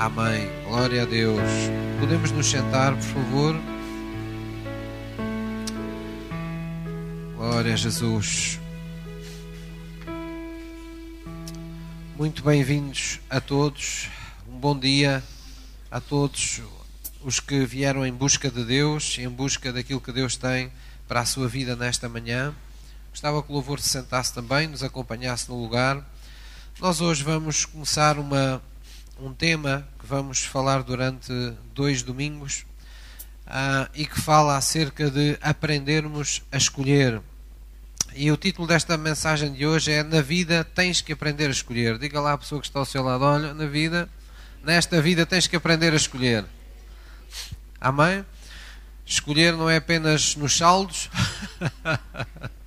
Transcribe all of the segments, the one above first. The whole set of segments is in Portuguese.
Amém. Glória a Deus. Podemos nos sentar, por favor. Glória a Jesus. Muito bem-vindos a todos. Um bom dia a todos os que vieram em busca de Deus, em busca daquilo que Deus tem para a sua vida nesta manhã. Gostava que o louvor se sentasse também, nos acompanhasse no lugar. Nós hoje vamos começar uma um tema que vamos falar durante dois domingos uh, e que fala acerca de aprendermos a escolher. E o título desta mensagem de hoje é Na vida tens que aprender a escolher. Diga lá à pessoa que está ao seu lado: olha, na vida, nesta vida tens que aprender a escolher. Amém? Escolher não é apenas nos saldos.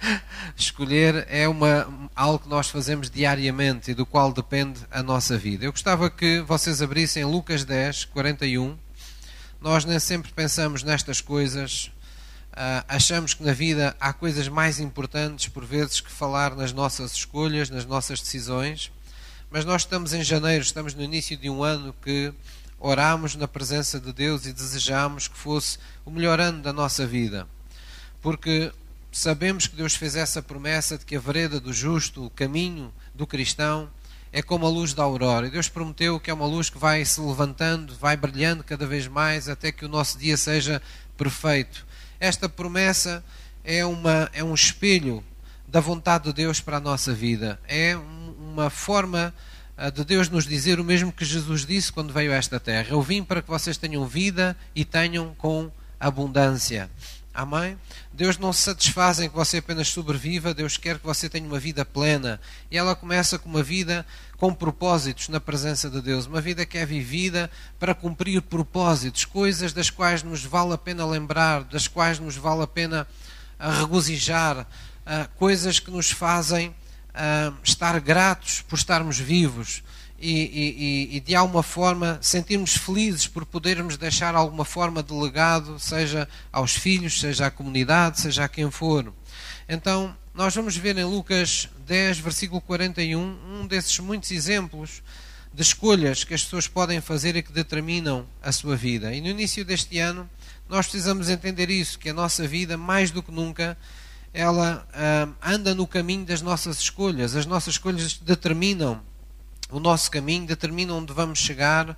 Escolher é uma, algo que nós fazemos diariamente e do qual depende a nossa vida. Eu gostava que vocês abrissem Lucas 10, 41. Nós nem sempre pensamos nestas coisas. Uh, achamos que na vida há coisas mais importantes, por vezes, que falar nas nossas escolhas, nas nossas decisões. Mas nós estamos em janeiro, estamos no início de um ano que oramos na presença de Deus e desejamos que fosse o melhor ano da nossa vida. Porque sabemos que Deus fez essa promessa de que a vereda do justo, o caminho do cristão, é como a luz da aurora. E Deus prometeu que é uma luz que vai se levantando, vai brilhando cada vez mais até que o nosso dia seja perfeito. Esta promessa é, uma, é um espelho da vontade de Deus para a nossa vida. É uma forma de Deus nos dizer o mesmo que Jesus disse quando veio a esta terra: Eu vim para que vocês tenham vida e tenham com abundância. Amém? Deus não se satisfaz em que você apenas sobreviva, Deus quer que você tenha uma vida plena. E ela começa com uma vida com propósitos na presença de Deus, uma vida que é vivida para cumprir propósitos, coisas das quais nos vale a pena lembrar, das quais nos vale a pena ah, regozijar, ah, coisas que nos fazem uh, estar gratos por estarmos vivos e, e, e, de alguma forma sentirmos felizes por podermos deixar alguma forma de legado, seja aos filhos, seja à comunidade, seja a quem for. Então, nós vamos ver em Lucas 10, versículo 41, um desses muitos exemplos de escolhas que as pessoas podem fazer e que determinam a sua vida. E no início deste ano, nós precisamos entender isso, que a nossa vida, mais do que nunca, ela uh, anda no caminho das nossas escolhas. As nossas escolhas determinam o nosso caminho, determinam onde vamos chegar,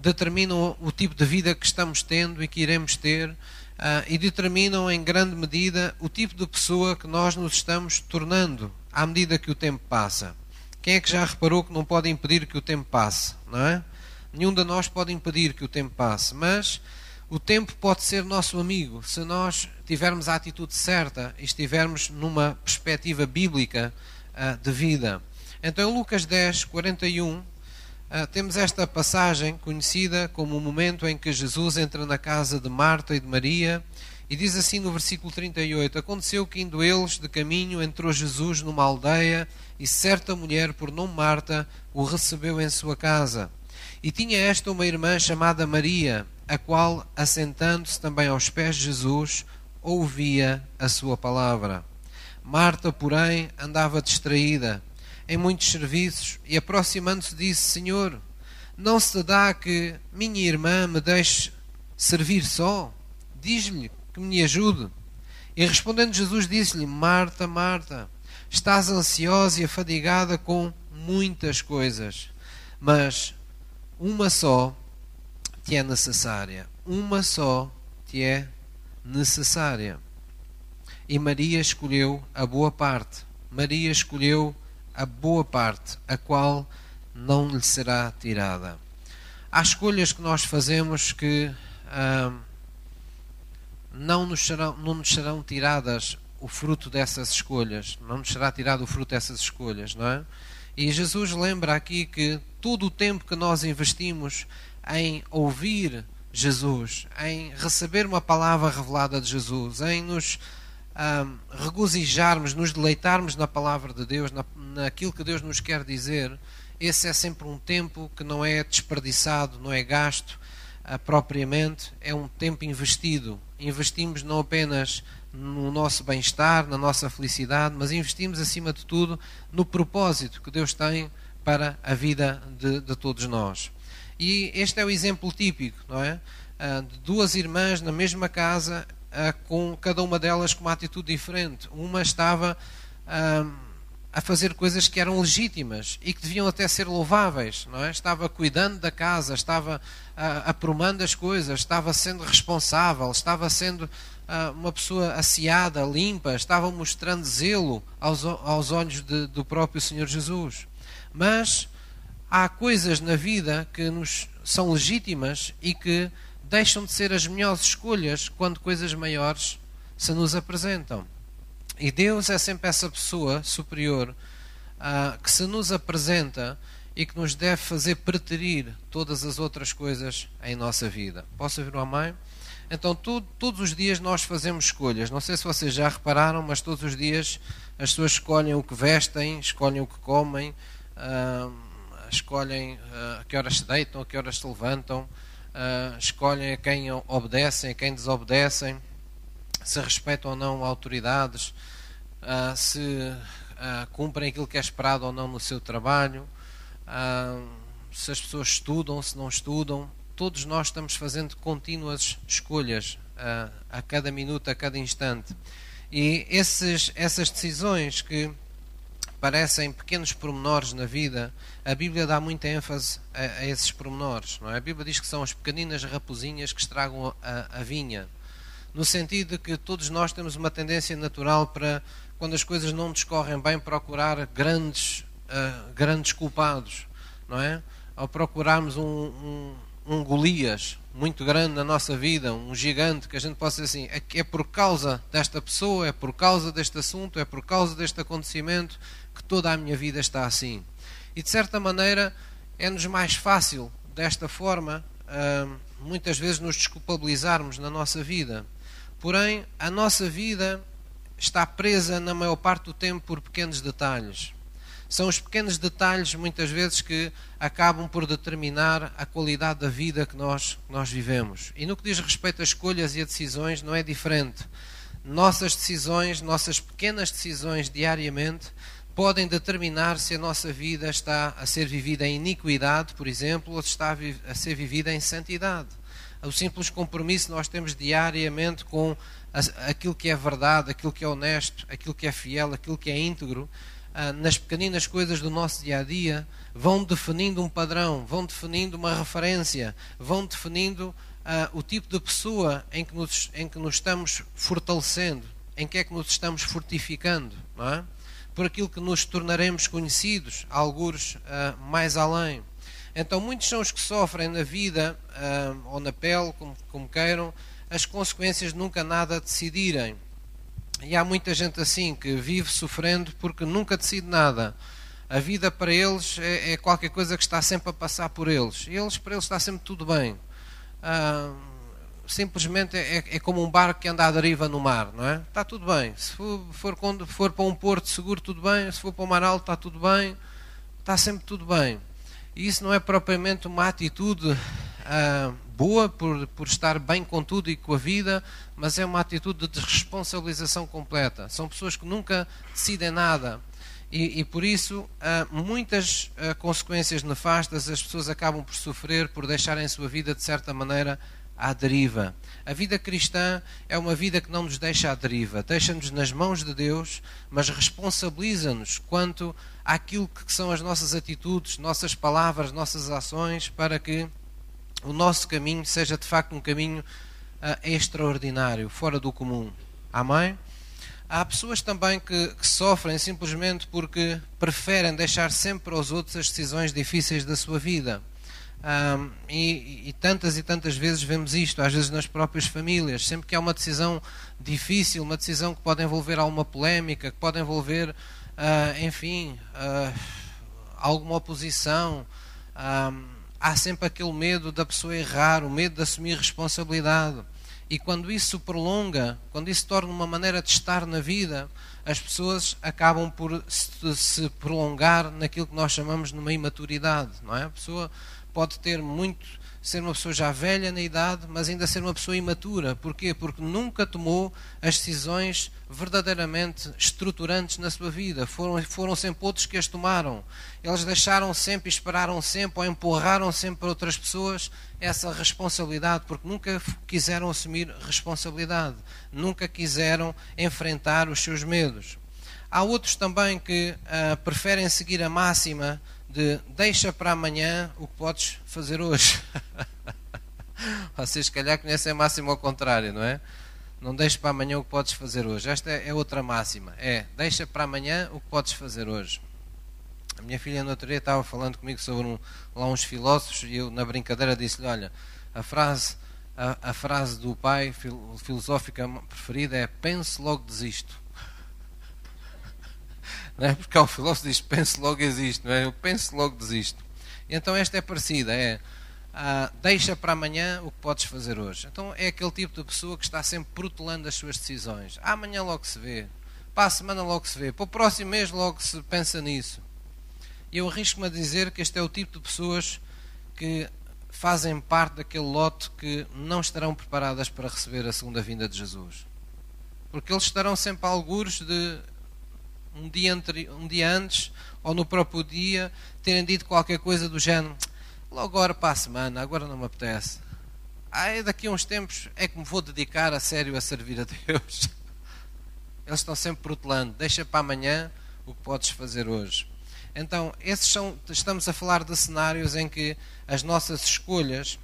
determinam o tipo de vida que estamos tendo e que iremos ter. Uh, e determinam em grande medida o tipo de pessoa que nós nos estamos tornando à medida que o tempo passa. Quem é que já reparou que não pode impedir que o tempo passe, não é? Nenhum de nós pode impedir que o tempo passe, mas o tempo pode ser nosso amigo se nós tivermos a atitude certa e estivermos numa perspectiva bíblica uh, de vida. Então, em Lucas 10, 41, uh, temos esta passagem conhecida como o momento em que Jesus entra na casa de Marta e de Maria e diz assim no versículo 38: Aconteceu que, indo eles de caminho, entrou Jesus numa aldeia e certa mulher, por nome Marta, o recebeu em sua casa. E tinha esta uma irmã chamada Maria a qual, assentando-se também aos pés de Jesus, ouvia a sua palavra. Marta, porém, andava distraída em muitos serviços e, aproximando-se, disse: Senhor, não se dá que minha irmã me deixe servir só? Diz-lhe que me ajude. E respondendo Jesus, disse-lhe: Marta, Marta, estás ansiosa e afadigada com muitas coisas, mas uma só te é necessária. Uma só te é necessária. E Maria escolheu a boa parte. Maria escolheu a boa parte, a qual não lhe será tirada. Há escolhas que nós fazemos que ah, não, nos serão, não nos serão tiradas o fruto dessas escolhas, não nos será tirado o fruto dessas escolhas, não é? E Jesus lembra aqui que todo o tempo que nós investimos em ouvir Jesus, em receber uma palavra revelada de Jesus, em nos um, regozijarmos, nos deleitarmos na palavra de Deus, na, naquilo que Deus nos quer dizer, esse é sempre um tempo que não é desperdiçado, não é gasto uh, propriamente, é um tempo investido. Investimos não apenas no nosso bem-estar, na nossa felicidade, mas investimos acima de tudo no propósito que Deus tem para a vida de, de todos nós. E este é o exemplo típico, não é? Uh, de duas irmãs na mesma casa, uh, com cada uma delas com uma atitude diferente. Uma estava a fazer coisas que eram legítimas e que deviam até ser louváveis, não é? Estava cuidando da casa, estava aprumando as coisas, estava sendo responsável, estava sendo uma pessoa aciada, limpa, estava mostrando zelo aos, aos olhos de, do próprio Senhor Jesus. Mas há coisas na vida que nos são legítimas e que deixam de ser as melhores escolhas quando coisas maiores se nos apresentam. E Deus é sempre essa pessoa superior uh, que se nos apresenta e que nos deve fazer preterir todas as outras coisas em nossa vida. Posso ouvir uma mãe? Então, tudo, todos os dias nós fazemos escolhas. Não sei se vocês já repararam, mas todos os dias as pessoas escolhem o que vestem, escolhem o que comem, uh, escolhem uh, a que horas se deitam, a que horas se levantam, uh, escolhem a quem obedecem, a quem desobedecem, se respeitam ou não autoridades, se cumprem aquilo que é esperado ou não no seu trabalho, se as pessoas estudam, se não estudam. Todos nós estamos fazendo contínuas escolhas a cada minuto, a cada instante. E esses, essas decisões que parecem pequenos pormenores na vida, a Bíblia dá muita ênfase a, a esses pormenores. Não é? A Bíblia diz que são as pequeninas raposinhas que estragam a, a vinha. No sentido de que todos nós temos uma tendência natural para, quando as coisas não discorrem bem, procurar grandes, uh, grandes culpados. Não é? Ao procurarmos um, um, um Golias muito grande na nossa vida, um gigante, que a gente possa dizer assim, é, é por causa desta pessoa, é por causa deste assunto, é por causa deste acontecimento que toda a minha vida está assim. E de certa maneira é-nos mais fácil, desta forma, muitas vezes nos desculpabilizarmos na nossa vida. Porém, a nossa vida está presa na maior parte do tempo por pequenos detalhes. São os pequenos detalhes, muitas vezes, que acabam por determinar a qualidade da vida que nós, nós vivemos. E no que diz respeito às escolhas e a decisões, não é diferente. Nossas decisões, nossas pequenas decisões diariamente, podem determinar se a nossa vida está a ser vivida em iniquidade, por exemplo, ou se está a ser vivida em santidade. O simples compromisso que nós temos diariamente com aquilo que é verdade, aquilo que é honesto, aquilo que é fiel, aquilo que é íntegro, ah, nas pequeninas coisas do nosso dia a dia, vão definindo um padrão, vão definindo uma referência, vão definindo uh, o tipo de pessoa em que, nos, em que nos estamos fortalecendo, em que é que nos estamos fortificando, é? por aquilo que nos tornaremos conhecidos, alguns uh, mais além. Então, muitos são os que sofrem na vida uh, ou na pele, como, como queiram, as consequências de nunca nada decidirem. E há muita gente assim que vive sofrendo porque nunca decide nada. A vida para eles é, é qualquer coisa que está sempre a passar por eles. Eles, para eles está sempre tudo bem. Uh, simplesmente é, é, como um barco que anda à deriva no mar, não é? Está tudo bem. Se for, for, for para um porto seguro, tudo bem. Se for para o mar alto, está tudo bem. Está sempre tudo bem. Isso não é propriamente uma atitude ah, boa por, por estar bem com tudo e com a vida, mas é uma atitude de desresponsabilização completa. São pessoas que nunca decidem nada. E, e por isso, ah, muitas ah, consequências nefastas as pessoas acabam por sofrer por deixarem a sua vida, de certa maneira, à deriva. A vida cristã é uma vida que não nos deixa à deriva, deixa-nos nas mãos de Deus, mas responsabiliza-nos quanto àquilo que são as nossas atitudes, nossas palavras, nossas ações, para que o nosso caminho seja de facto um caminho uh, extraordinário, fora do comum. Amém? Há pessoas também que, que, sofrem simplesmente porque preferem deixar sempre aos outros as decisões difíceis da sua vida. Um, e, e, tantas e tantas vezes vemos isto, às vezes nas próprias famílias. Sempre que há uma decisão difícil, uma decisão que pode envolver alguma polémica, que pode envolver, uh, enfim, uh, alguma oposição, um, há sempre aquele medo da pessoa errar, o medo de assumir responsabilidade. E quando isso se prolonga, quando isso se torna uma maneira de estar na vida, as pessoas acabam por se, prolongar naquilo que nós chamamos de uma imaturidade, não é? A pessoa pode ter muito ser uma pessoa já velha na idade, mas ainda ser uma pessoa imatura. Porquê? Porque nunca tomou as decisões verdadeiramente estruturantes na sua vida. Foram, foram sempre outros que as tomaram. Eles deixaram sempre, esperaram sempre, ou empurraram sempre para outras pessoas essa responsabilidade, porque nunca quiseram assumir responsabilidade, nunca quiseram enfrentar os seus medos. Há outros também que uh, preferem seguir a máxima de deixa para amanhã o que podes fazer hoje. Vocês, se calhar, conhecem a máxima ao contrário, não é? Não deixes para amanhã o que podes fazer hoje. Esta é outra máxima. É, deixa para amanhã o que podes fazer hoje. A minha filha no outro dia estava falando comigo sobre um, lá uns filósofos e eu, na brincadeira, disse-lhe: Olha, a frase, a, a frase do pai filosófica preferida é: Pense logo desisto não é? Porque um filósofo diz penso logo existo, não é? Eu penso logo desisto. E então esta é parecida, é ah, deixa para amanhã o que podes fazer hoje. Então é aquele tipo de pessoa que está sempre protelando as suas decisões. Amanhã logo se vê, para a semana logo se vê, para o próximo mês logo se pensa nisso. E eu arrisco-me a dizer que este é o tipo de pessoas que fazem parte daquele lote que não estarão preparadas para receber a segunda vinda de Jesus. Porque eles estarão sempre a algures de um dia, um dia antes ou no próprio dia terem dito qualquer coisa do género logo agora para a semana, agora não me apetece. Ah, daqui a uns tempos é que me vou dedicar a sério a servir a Deus. Eles estão sempre protelando, deixa para amanhã o que podes fazer hoje. Então, esses são, estamos a falar de cenários em que as nossas escolhas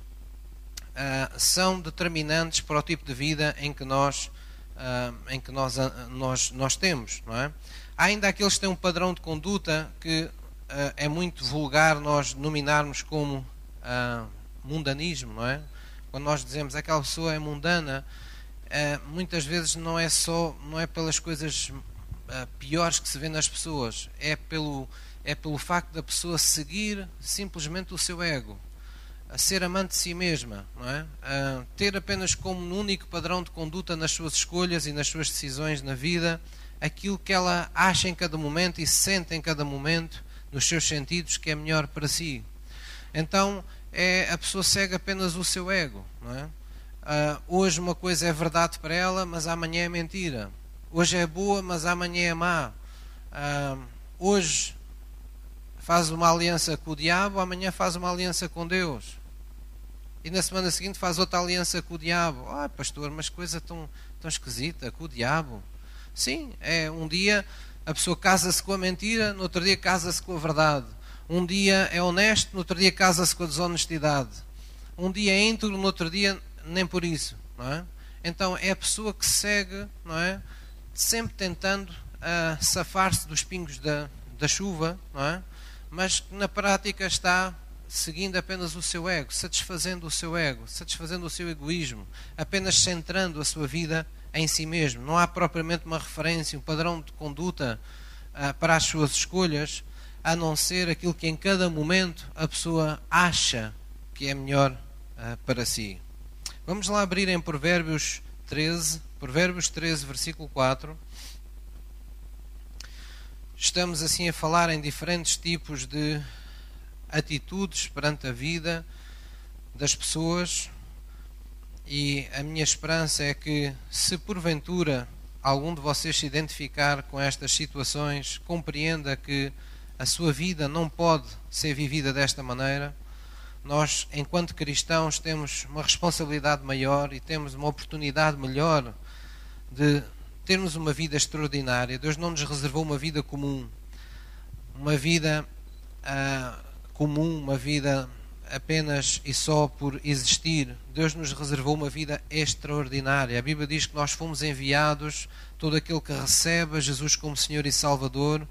uh, são determinantes para o tipo de vida em que nós, uh, em que nós, uh, nós, nós temos, não é? Ainda aqueles que têm um padrão de conduta que uh, é muito vulgar nós nominarmos como uh, mundanismo, não é? Quando nós dizemos aquela pessoa é mundana, uh, muitas vezes não é só, não é pelas coisas piores que se vê nas pessoas, é pelo, é pelo facto da pessoa seguir simplesmente o seu ego, a ser amante de si mesma, não é? A ter apenas como único padrão de conduta nas suas escolhas e nas suas decisões na vida aquilo que ela acha em cada momento e sente em cada momento, nos seus sentidos, que é melhor para si. Então, é, a pessoa segue apenas o seu ego. Não é? Uh, hoje uma coisa é verdade para ela, mas amanhã é mentira. Hoje é boa, mas amanhã é má. Uh, hoje faz uma aliança com o diabo, amanhã faz uma aliança com Deus. E na semana seguinte faz outra aliança com o diabo. Ah, pastor, mas coisa tão, tão esquisita, com o diabo. Sim, é um dia a pessoa casa-se com a mentira, no outro dia casa-se com a verdade. Um dia é honesto, no outro dia casa-se com a desonestidade. Um dia é íntegro, no outro dia nem por isso, não é? Então é a pessoa que segue, não é? Sempre tentando uh, safar-se dos pingos da, da chuva, não é? Mas que na prática está seguindo apenas o seu ego, satisfazendo o seu ego, satisfazendo o seu egoísmo, apenas centrando a sua vida em si mesmo. Não há propriamente uma referência, um padrão de conduta uh, para as suas escolhas, a não ser aquilo que em cada momento a pessoa acha que é melhor uh, para si. Vamos lá abrir em Provérbios 13, Provérbios 13, versículo 4. Estamos assim a falar em diferentes tipos de atitudes perante a vida das pessoas e a minha esperança é que, se porventura algum de vocês se identificar com estas situações, compreenda que a sua vida não pode ser vivida desta maneira. Nós, enquanto cristãos, temos uma responsabilidade maior e temos uma oportunidade melhor de termos uma vida extraordinária. Deus não nos reservou uma vida comum, uma vida uh, comum, uma vida apenas e só por existir. Deus nos reservou uma vida extraordinária. A Bíblia diz que nós fomos enviados, todo aquele que recebe Jesus como Senhor e Salvador.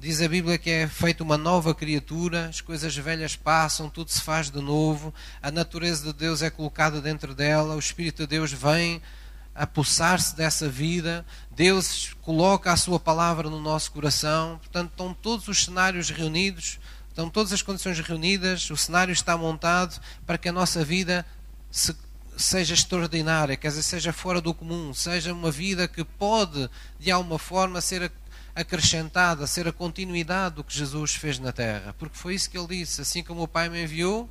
Diz a Bíblia que é feita uma nova criatura, as coisas velhas passam, tudo se faz de novo, a natureza de Deus é colocada dentro dela, o Espírito de Deus vem apossar-se dessa vida, Deus coloca a sua palavra no nosso coração, portanto, estão todos os cenários reunidos Estão todas as condições reunidas, o cenário está montado para que a nossa vida se, seja extraordinária, quer dizer, seja fora do comum, seja uma vida que pode, de alguma forma, ser acrescentada, ser a continuidade do que Jesus fez na terra. Porque foi isso que ele disse: assim como o Pai me enviou,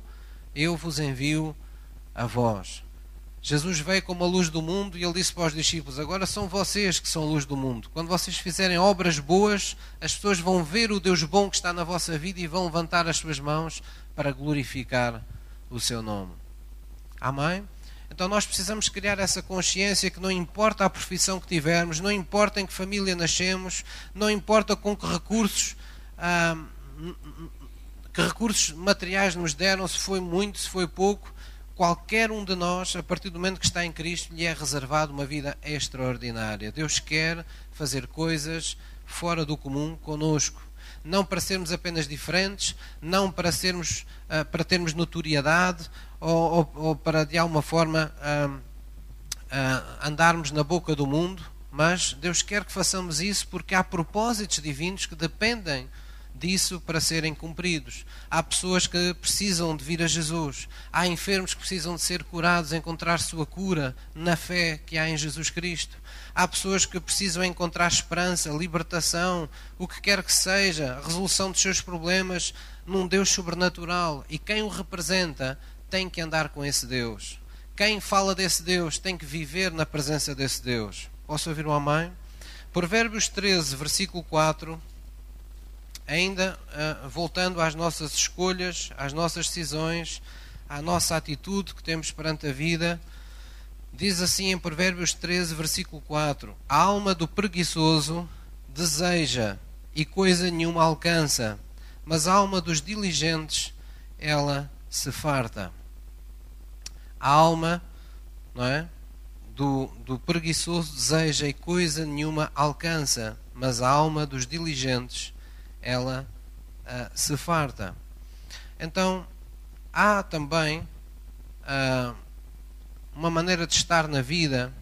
eu vos envio a vós. Jesus veio como a luz do mundo e ele disse para os discípulos: Agora são vocês que são a luz do mundo. Quando vocês fizerem obras boas, as pessoas vão ver o Deus bom que está na vossa vida e vão levantar as suas mãos para glorificar o seu nome. Amém? Então nós precisamos criar essa consciência que não importa a profissão que tivermos, não importa em que família nascemos, não importa com que recursos, ah, que recursos materiais nos deram, se foi muito, se foi pouco, qualquer um de nós, a partir do momento que está em Cristo, lhe é reservado uma vida extraordinária. Deus quer fazer coisas fora do comum conosco. Não para sermos apenas diferentes, não para, sermos, uh, para termos notoriedade ou, ou, ou, para de alguma forma uh, uh, andarmos na boca do mundo, mas Deus quer que façamos isso porque há propósitos divinos que dependem disso para serem cumpridos. Há pessoas que precisam de vir a Jesus. Há enfermos que precisam de ser curados, encontrar sua cura na fé que há em Jesus Cristo. Há pessoas que precisam encontrar esperança, libertação, o que quer que seja, resolução dos seus problemas num Deus sobrenatural. E quem o representa tem que andar com esse Deus. Quem fala desse Deus tem que viver na presença desse Deus. Posso ouvir uma mãe? Provérbios 13, versículo 4 ainda uh, voltando às nossas escolhas, às nossas decisões, à nossa atitude que temos perante a vida, diz assim em Provérbios 13, versículo 4: A alma do preguiçoso deseja e coisa nenhuma alcança, mas a alma dos diligentes, ela se farta. A alma, não é? Do, do preguiçoso deseja e coisa nenhuma alcança, mas a alma dos diligentes ela uh, se farta. Então, há também uh, uma maneira de estar na vida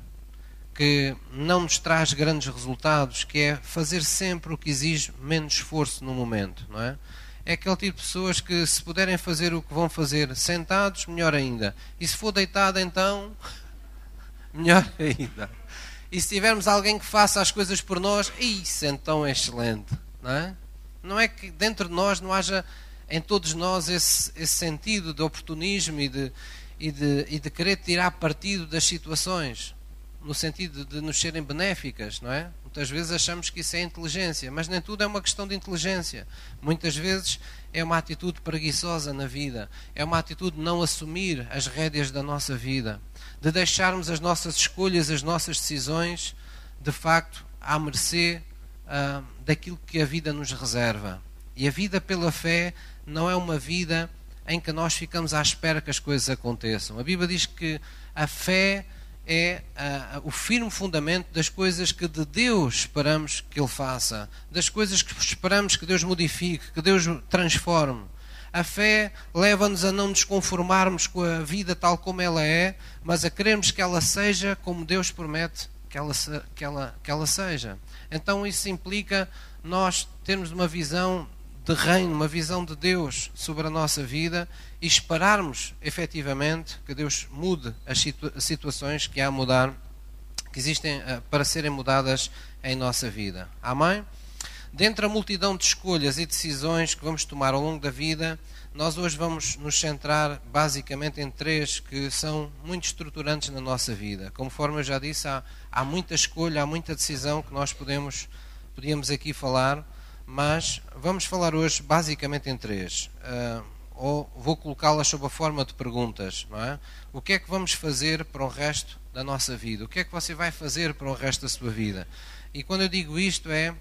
que não nos traz grandes resultados, que é fazer sempre o que exige menos esforço no momento, não é? É aquele tipo de pessoas que se puderem fazer o que vão fazer sentados, melhor ainda. E se for deitado, então, melhor ainda. E se tivermos alguém que faça as coisas por nós, isso então é excelente, não é? Não é que dentro de nós não haja em todos nós esse, esse sentido de oportunismo e de, e, de, e de querer tirar partido das situações, no sentido de nos serem benéficas, não é? Muitas vezes achamos que isso é inteligência, mas nem tudo é uma questão de inteligência. Muitas vezes é uma atitude preguiçosa na vida, é uma atitude de não assumir as rédeas da nossa vida, de deixarmos as nossas escolhas, as nossas decisões, de facto, à mercê uh, daquilo que a vida nos reserva. E a vida pela fé não é uma vida em que nós ficamos à espera que as coisas aconteçam. A Bíblia diz que a fé é uh, o firme fundamento das coisas que de Deus esperamos que Ele faça, das coisas que esperamos que Deus modifique, que Deus transforme. A fé leva-nos a não nos conformarmos com a vida tal como ela é, mas a querermos que ela seja como Deus promete que ela, que ela, que ela seja. Então isso implica nós termos uma visão de reino, uma visão de Deus sobre a nossa vida e esperarmos efetivamente que Deus mude as situa situações que há a mudar, que existem uh, para serem mudadas em nossa vida. Amém? Dentre a multidão de escolhas e decisões que vamos tomar ao longo da vida, nós hoje vamos nos centrar basicamente em três que são muito estruturantes na nossa vida. Conforme eu já disse, há, há muita escolha, há muita decisão que nós podemos, podíamos aqui falar, mas vamos falar hoje basicamente em três. Uh, ou vou colocá-las sob a forma de perguntas. Não é? O que é que vamos fazer para o resto da nossa vida? O que é que você vai fazer para o resto da sua vida? E quando eu digo isto é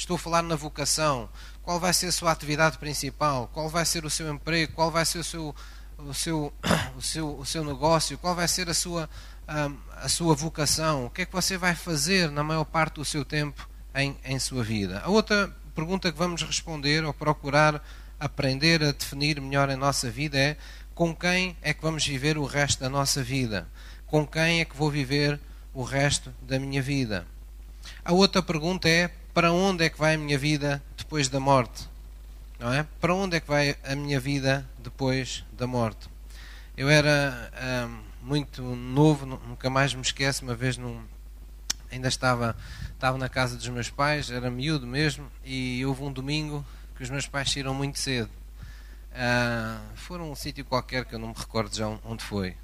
Estou a falar na vocação. Qual vai ser a sua atividade principal? Qual vai ser o seu emprego? Qual vai ser o seu, o seu, o seu, o seu negócio? Qual vai ser a sua, a sua vocação? O que é que você vai fazer na maior parte do seu tempo em, em sua vida? A outra pergunta que vamos responder ou procurar aprender a definir melhor a nossa vida é com quem é que vamos viver o resto da nossa vida? Com quem é que vou viver o resto da minha vida? A outra pergunta é para onde é que vai a minha vida depois da morte? Não é? Para onde é que vai a minha vida depois da morte? Eu era hum, muito novo, nunca mais me esqueço, uma vez num, ainda estava, estava na casa dos meus pais, era miúdo mesmo, e houve um domingo que os meus pais saíram muito cedo. Uh, foram um sítio qualquer que eu não me recordo já onde foi.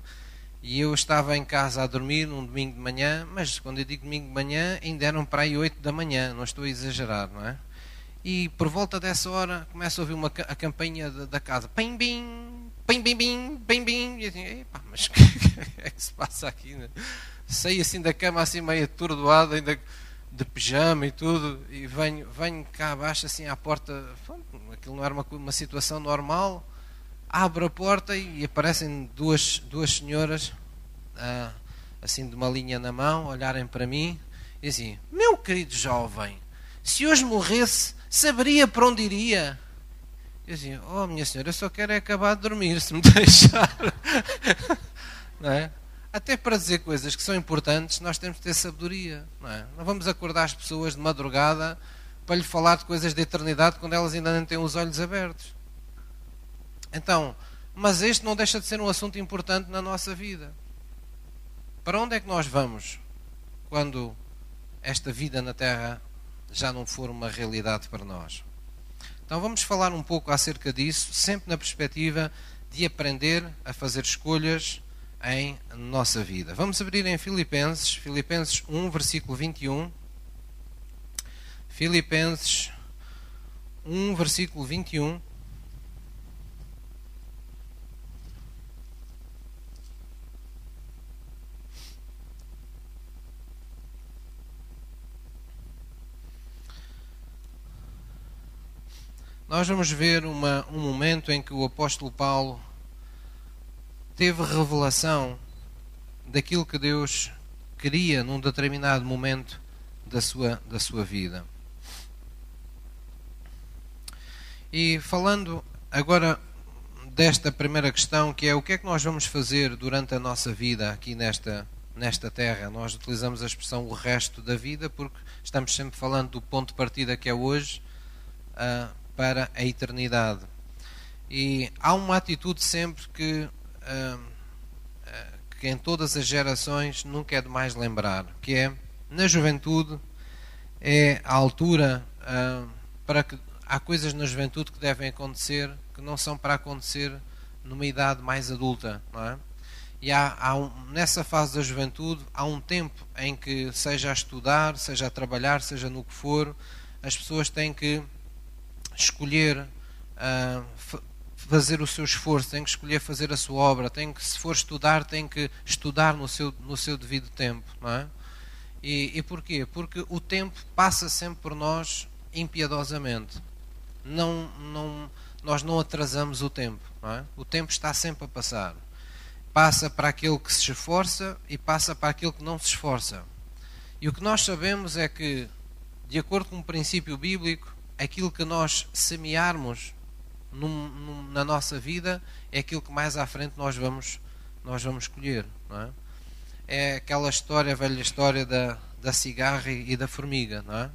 E eu estava em casa a dormir num domingo de manhã, mas quando eu digo domingo de manhã, ainda eram para aí 8 da manhã, não estou a exagerar, não é? E por volta dessa hora começo a ouvir uma, a campainha da, da casa: Pim, bim, pim, bim, bim, pim, bim. E assim, mas o que é que se passa aqui? Né? Saí assim da cama, assim meio atordoado, ainda de pijama e tudo, e venho, venho cá abaixo, assim à porta. Aquilo não era uma, uma situação normal abro a porta e aparecem duas, duas senhoras, ah, assim de uma linha na mão, olharem para mim e assim: Meu querido jovem, se hoje morresse, saberia para onde iria? Eu assim: Oh, minha senhora, eu só quero é acabar de dormir, se me deixar. não é? Até para dizer coisas que são importantes, nós temos que ter sabedoria. Não, é? não vamos acordar as pessoas de madrugada para lhe falar de coisas de eternidade quando elas ainda não têm os olhos abertos. Então, mas este não deixa de ser um assunto importante na nossa vida. Para onde é que nós vamos quando esta vida na Terra já não for uma realidade para nós? Então vamos falar um pouco acerca disso, sempre na perspectiva de aprender a fazer escolhas em nossa vida. Vamos abrir em Filipenses, Filipenses 1, versículo 21. Filipenses 1, versículo 21. Nós vamos ver uma, um momento em que o apóstolo Paulo teve revelação daquilo que Deus queria num determinado momento da sua, da sua vida. E falando agora desta primeira questão, que é o que é que nós vamos fazer durante a nossa vida aqui nesta, nesta terra. Nós utilizamos a expressão o resto da vida porque estamos sempre falando do ponto de partida que é hoje. Uh, para a eternidade. E há uma atitude sempre que, uh, que em todas as gerações nunca é demais lembrar, que é na juventude é a altura uh, para que há coisas na juventude que devem acontecer que não são para acontecer numa idade mais adulta, não é? E há, há um, nessa fase da juventude há um tempo em que seja a estudar, seja a trabalhar, seja no que for, as pessoas têm que escolher uh, fazer o seu esforço, tem que escolher fazer a sua obra, tem que, se for estudar, tem que estudar no seu, no seu devido tempo, não é? E, e porquê? Porque o tempo passa sempre por nós impiedosamente. Não, não, nós não atrasamos o tempo, não é? O tempo está sempre a passar. Passa para aquele que se esforça e passa para aquele que não se esforça. E o que nós sabemos é que, de acordo com o princípio bíblico, aquilo que nós semearmos num, num, na nossa vida é aquilo que mais à frente nós vamos, nós vamos colher. É? é aquela história, a velha história da, da cigarra e da formiga. Não é?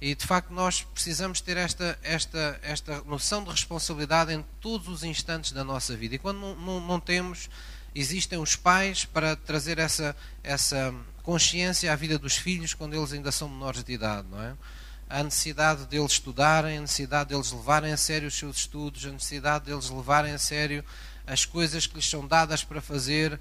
E de facto nós precisamos ter esta, esta, esta noção de responsabilidade em todos os instantes da nossa vida. E quando não, não, não temos, existem os pais para trazer essa, essa consciência à vida dos filhos quando eles ainda são menores de idade. Não é? A necessidade deles estudarem, a necessidade deles levarem a sério os seus estudos, a necessidade deles levarem a sério as coisas que lhes são dadas para fazer uh,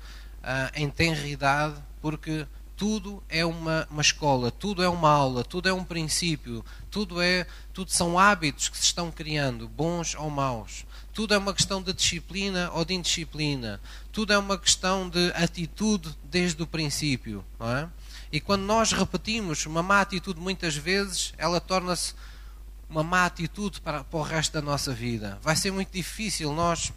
em tenra idade, porque tudo é uma, uma escola, tudo é uma aula, tudo é um princípio, tudo é tudo são hábitos que se estão criando, bons ou maus. Tudo é uma questão de disciplina ou de indisciplina. Tudo é uma questão de atitude desde o princípio, é? E quando nós repetimos uma má atitude muitas vezes, ela torna-se uma má atitude para, para o resto da nossa vida. Vai ser muito difícil nós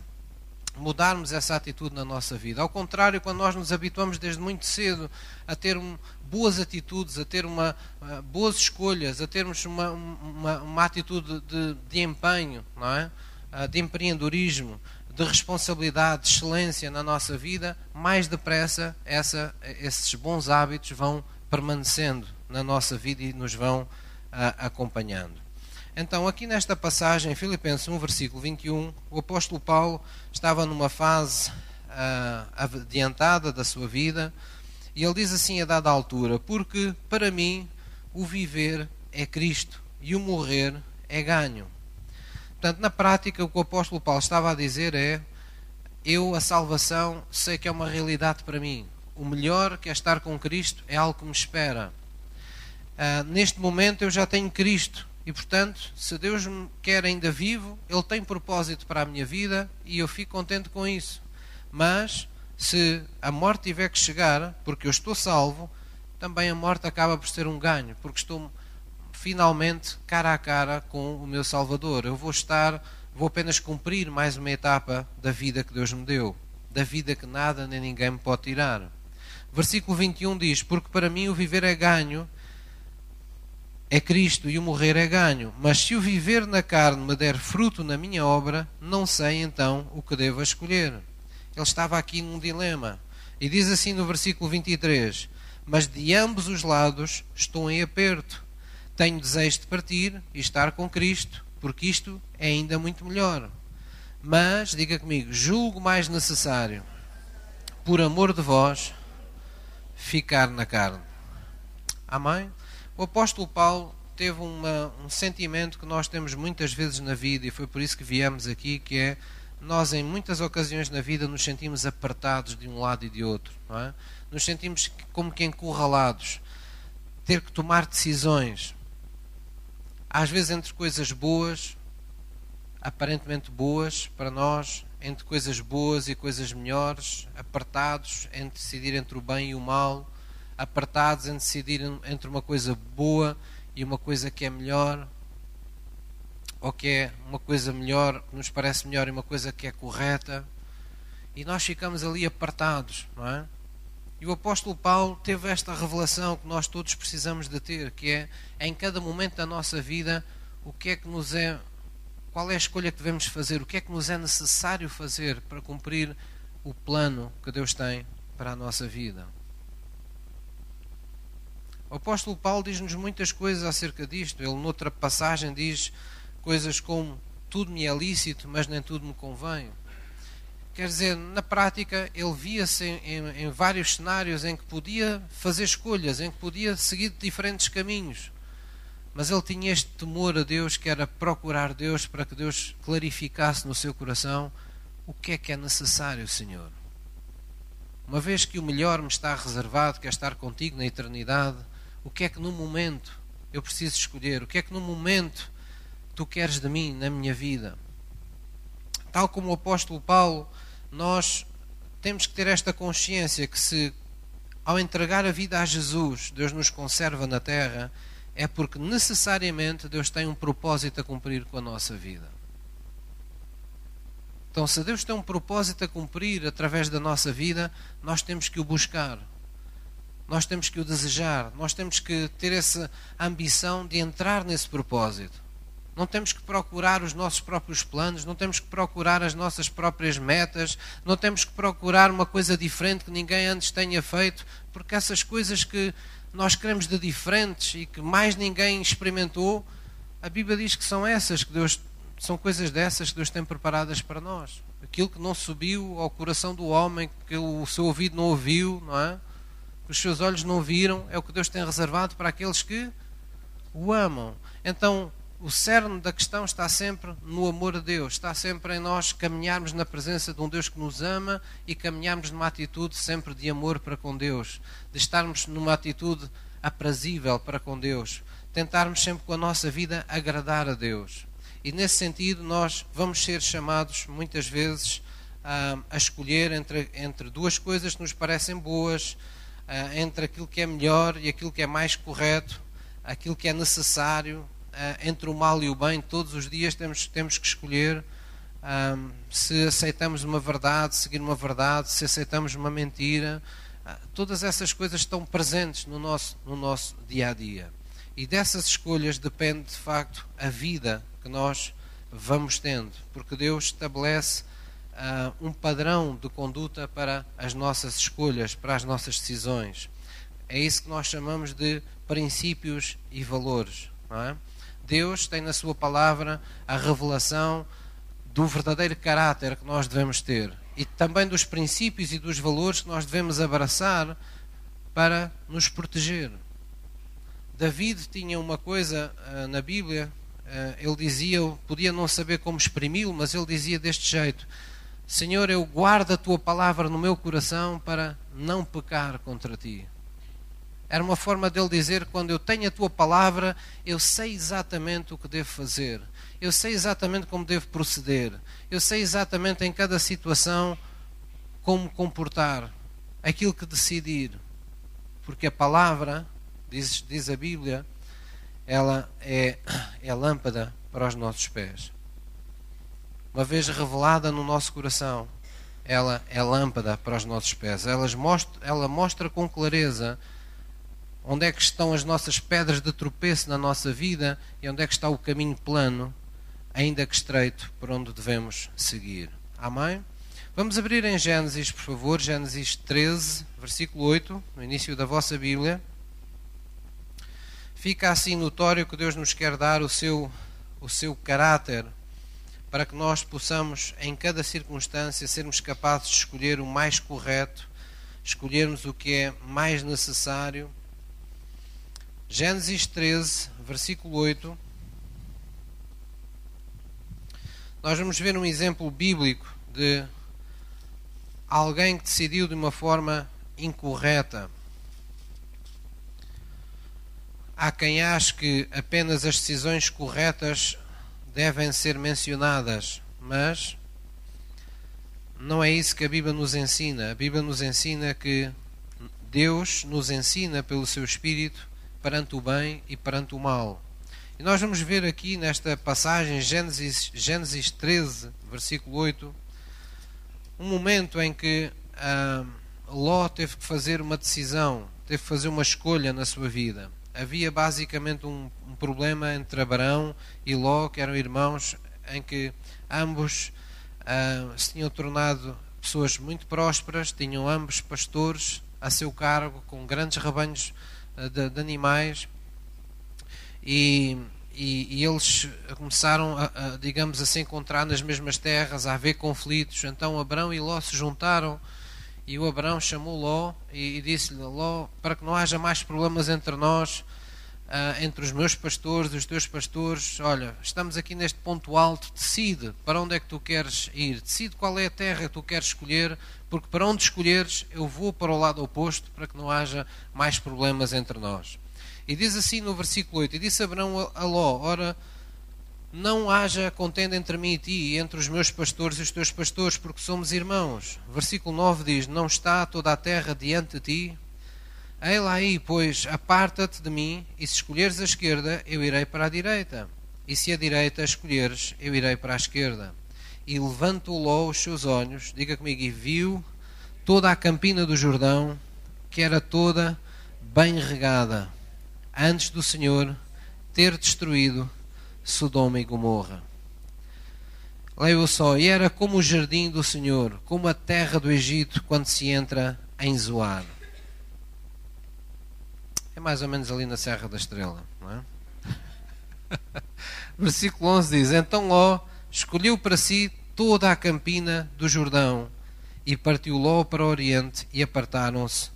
mudarmos essa atitude na nossa vida. Ao contrário, quando nós nos habituamos desde muito cedo a ter um, boas atitudes, a ter uma, uh, boas escolhas, a termos uma, uma, uma atitude de, de, empenho, não é? Uh, de empreendedorismo, de responsabilidade, de excelência na nossa vida, mais depressa essa, esses bons hábitos vão permanecendo na nossa vida e nos vão uh, acompanhando. Então, aqui nesta passagem, Filipenses 1, versículo 21, o apóstolo Paulo estava numa fase uh, adiantada da sua vida e ele diz assim a dada altura: Porque para mim o viver é Cristo e o morrer é ganho. Portanto, na prática, o que o apóstolo Paulo estava a dizer é: eu, a salvação, sei que é uma realidade para mim. O melhor que é estar com Cristo é algo que me espera. Uh, neste momento eu já tenho Cristo e, portanto, se Deus me quer ainda vivo, Ele tem propósito para a minha vida e eu fico contente com isso. Mas, se a morte tiver que chegar, porque eu estou salvo, também a morte acaba por ser um ganho, porque estou finalmente cara a cara com o meu Salvador. Eu vou estar, vou apenas cumprir mais uma etapa da vida que Deus me deu, da vida que nada nem ninguém me pode tirar. Versículo 21 diz: Porque para mim o viver é ganho, é Cristo, e o morrer é ganho. Mas se o viver na carne me der fruto na minha obra, não sei então o que devo escolher. Ele estava aqui num dilema. E diz assim no versículo 23: Mas de ambos os lados estou em aperto tenho desejo de partir e estar com Cristo, porque isto é ainda muito melhor. Mas, diga comigo, julgo mais necessário, por amor de vós, ficar na carne. Amém? O apóstolo Paulo teve uma, um sentimento que nós temos muitas vezes na vida, e foi por isso que viemos aqui, que é nós em muitas ocasiões na vida nos sentimos apertados de um lado e de outro, é? Nos sentimos como que encurralados, ter que tomar decisões, às vezes entre coisas boas, aparentemente boas para nós, entre coisas boas e coisas melhores, apartados entre decidir entre o bem e o mal, apartados em decidir entre uma coisa boa e uma coisa que é melhor, ou que é uma coisa melhor, que nos parece melhor e uma coisa que é correta, e nós ficamos ali apartados, não é? E o apóstolo Paulo teve esta revelação que nós todos precisamos de ter, que é em cada momento da nossa vida o que é que nos é qual é a escolha que devemos fazer, o que é que nos é necessário fazer para cumprir o plano que Deus tem para a nossa vida. O apóstolo Paulo diz-nos muitas coisas acerca disto. Ele, noutra passagem, diz coisas como: Tudo me é lícito, mas nem tudo me convém. Quer dizer, na prática, ele via-se em, em, em, vários cenários em que podia fazer escolhas, em que podia seguir diferentes caminhos. Mas ele tinha este temor a Deus, que era procurar Deus para que Deus clarificasse no seu coração o que é que é necessário, Senhor. Uma vez que o melhor me está reservado, que é estar contigo na eternidade, o que é que no momento eu preciso escolher? O que é que no momento tu queres de mim, na minha vida? Tal como o apóstolo Paulo nós temos que ter esta consciência que se ao entregar a vida a Jesus, Deus nos conserva na terra, é porque necessariamente Deus tem um propósito a cumprir com a nossa vida. Então, se Deus tem um propósito a cumprir através da nossa vida, nós temos que o buscar. Nós temos que o desejar. Nós temos que ter essa ambição de entrar nesse propósito. Não temos que procurar os nossos próprios planos, não temos que procurar as nossas próprias metas, não temos que procurar uma coisa diferente que ninguém antes tenha feito, porque essas coisas que nós queremos de diferentes e que mais ninguém experimentou, a Bíblia diz que são essas que Deus são coisas dessas que Deus tem preparadas para nós. Aquilo que não subiu ao coração do homem, que o seu ouvido não ouviu, não é? Que os seus olhos não viram, é o que Deus tem reservado para aqueles que o amam. Então, o cerne da questão está sempre no amor a Deus, está sempre em nós caminharmos na presença de um Deus que nos ama e caminharmos numa atitude sempre de amor para com Deus, de estarmos numa atitude aprazível para com Deus, tentarmos sempre com a nossa vida agradar a Deus. E nesse sentido, nós vamos ser chamados muitas vezes a, a escolher entre, entre duas coisas que nos parecem boas, entre aquilo que é melhor e aquilo que é mais correto, aquilo que é necessário entre o mal e o bem, todos os dias temos, temos que escolher um, se aceitamos uma verdade, seguir uma verdade, se aceitamos uma mentira. Uh, todas essas coisas estão presentes no nosso, no nosso dia a dia. E dessas escolhas depende, de facto, a vida que nós vamos tendo, porque Deus estabelece uh, um padrão de conduta para as nossas escolhas, para as nossas decisões. É isso que nós chamamos de princípios e valores. Não é? Deus tem na Sua palavra a revelação do verdadeiro caráter que nós devemos ter e também dos princípios e dos valores que nós devemos abraçar para nos proteger. David tinha uma coisa uh, na Bíblia, ele dizia, podia não saber como exprimi-lo, mas ele dizia deste jeito: Senhor, eu guardo a tua palavra no meu coração para não pecar contra ti. Era uma forma dele dizer: quando eu tenho a tua palavra, eu sei exatamente o que devo fazer, eu sei exatamente como devo proceder, eu sei exatamente em cada situação como comportar, aquilo que decidir. Porque a palavra, diz, diz a Bíblia, ela é, é lâmpada para os nossos pés. Uma vez revelada no nosso coração, ela é lâmpada para os nossos pés. Ela mostra, ela mostra com clareza onde é que estão as nossas pedras de tropeço na nossa vida e onde é que está o caminho plano, ainda que estreito, por onde devemos seguir. Amém? Vamos abrir em Gênesis, por favor, Gênesis 13, versículo 8, no início da vossa Bíblia fica assim notório que Deus nos quer dar o seu, o seu caráter para que nós possamos, em cada circunstância, sermos capazes de escolher o mais correto, escolhermos o que é mais necessário. Gênesis 13, versículo 8. Nós vamos ver um exemplo bíblico de alguém que decidiu de uma forma incorreta. Há quem ache que apenas as decisões corretas devem ser mencionadas, mas não é isso que a Bíblia nos ensina. A Bíblia nos ensina que Deus nos ensina pelo seu Espírito perante o bem e perante o mal. E nós vamos ver aqui nesta passagem, Gênesis, Gênesis 13, versículo 8, um momento em que ah, Ló teve que fazer uma decisão, teve que fazer uma escolha na sua vida havia basicamente um, um, problema entre Abraão e Ló, que eram irmãos, em que ambos uh, se tinham tornado pessoas muito prósperas, tinham ambos pastores a seu cargo, com grandes rebanhos de, de, animais, e, e, e eles começaram, a, a, digamos, a se encontrar nas mesmas terras, a haver conflitos. Então Abraão e Ló se juntaram e o Abraão chamou Ló e, e disse-lhe: Ló, para que não haja mais problemas entre nós, uh, entre os meus pastores e os teus pastores, olha, estamos aqui neste ponto alto, decide para onde é que tu queres ir, decide qual é a terra que tu queres escolher, porque para onde escolheres, eu vou para o lado oposto para que não haja mais problemas entre nós. E diz assim no versículo 8: E disse Abraão a Ló: Ora não haja contenda entre mim e ti, e entre os meus pastores e os teus pastores, porque somos irmãos. Versículo 9 diz: Não está toda a terra diante de ti? Ei lá aí, pois, aparta-te de mim, e se escolheres a esquerda, eu irei para a direita. E se a direita escolheres, eu irei para a esquerda. E levantou Ló os seus olhos, diga comigo, e viu toda a campina do Jordão, que era toda bem regada, antes do Senhor ter destruído Sodoma e Gomorra. Leio só, e era como o jardim do Senhor, como a terra do Egito quando se entra em Zoar. Mais ou menos ali na Serra da Estrela, é? Versículo 11 diz: Então Ló escolheu para si toda a campina do Jordão e partiu Ló para o Oriente e apartaram-se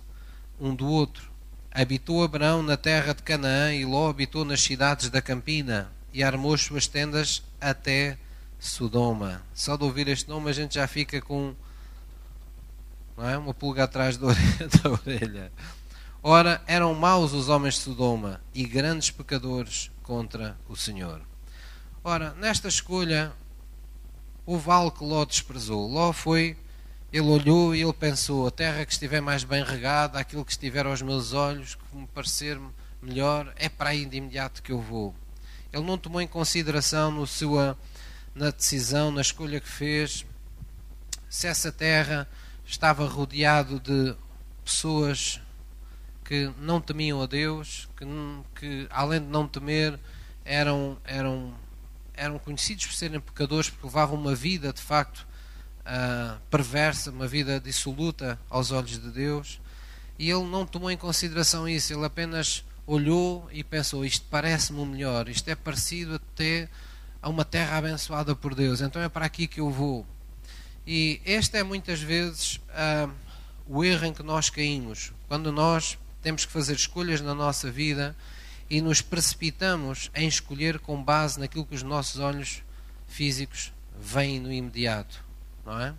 um do outro. Habitou Abraão na terra de Canaã e Ló habitou nas cidades da campina e armou as suas tendas até Sodoma. Só de ouvir este nome a gente já fica com não é? uma pulga atrás da orelha. Ora, eram maus os homens de Sodoma e grandes pecadores contra o Senhor. Ora, nesta escolha, o vale que Ló desprezou. Ló foi, ele olhou e ele pensou: a terra que estiver mais bem regada, aquilo que estiver aos meus olhos, que me parecer melhor, é para aí de imediato que eu vou. Ele não tomou em consideração no sua, na decisão, na escolha que fez, se essa terra estava rodeado de pessoas que não temiam a Deus, que, que além de não temer eram, eram, eram conhecidos por serem pecadores porque levavam uma vida de facto uh, perversa, uma vida dissoluta aos olhos de Deus. E ele não tomou em consideração isso, ele apenas olhou e pensou: Isto parece-me o melhor, isto é parecido até a uma terra abençoada por Deus, então é para aqui que eu vou. E este é muitas vezes uh, o erro em que nós caímos, quando nós temos que fazer escolhas na nossa vida e nos precipitamos em escolher com base naquilo que os nossos olhos físicos veem no imediato, não é?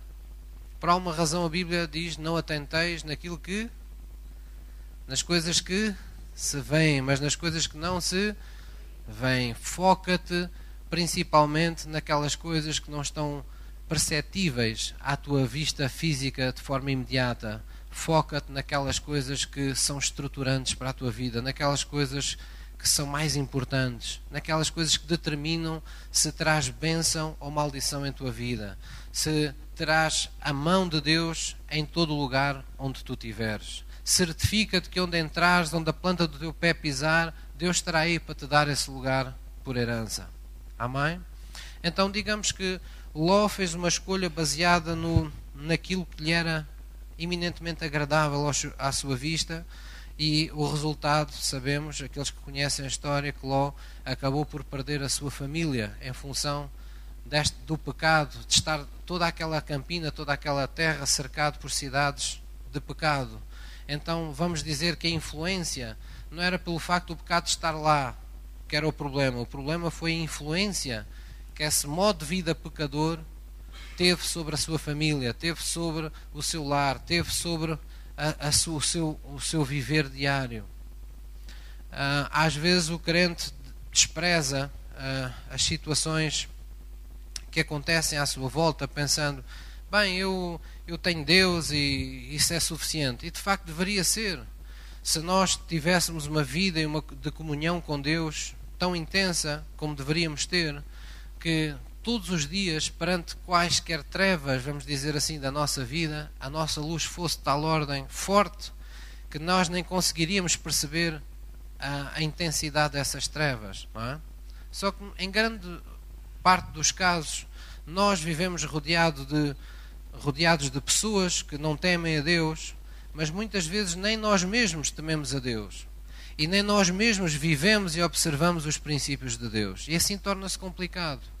Por alguma razão a Bíblia diz: não atenteis naquilo que nas coisas que se veem, mas nas coisas que não se veem. Foca-te principalmente naquelas coisas que não estão perceptíveis à tua vista física de forma imediata. Foca-te naquelas coisas que são estruturantes para a tua vida, naquelas coisas que são mais importantes, naquelas coisas que determinam se terás bênção ou maldição em tua vida, se terás a mão de Deus em todo lugar onde tu estiveres. Certifica-te que onde entrares, onde a planta do teu pé pisar, Deus estará aí para te dar esse lugar por herança. Amém? Então, digamos que Ló fez uma escolha baseada no, naquilo que lhe era eminentemente agradável à sua vista e o resultado, sabemos, aqueles que conhecem a história, que Ló acabou por perder a sua família em função deste, do pecado, de estar toda aquela campina, toda aquela terra cercado por cidades de pecado. Então vamos dizer que a influência não era pelo facto do pecado estar lá que era o problema. O problema foi a influência que esse modo de vida pecador teve sobre a sua família, teve sobre o seu lar, teve sobre a, a o, seu, o seu viver diário. Uh, às vezes o crente despreza uh, as situações que acontecem à sua volta, pensando: bem, eu, eu tenho Deus e isso é suficiente. E de facto deveria ser. Se nós tivéssemos uma vida de comunhão com Deus tão intensa como deveríamos ter, que todos os dias, perante quaisquer trevas, vamos dizer assim, da nossa vida, a nossa luz fosse de tal ordem forte que nós nem conseguiríamos perceber a, a intensidade dessas trevas. É? Só que, em grande parte dos casos, nós vivemos rodeado de, rodeados de pessoas que não temem a Deus, mas muitas vezes nem nós mesmos tememos a Deus. E nem nós mesmos vivemos e observamos os princípios de Deus. E assim torna-se complicado.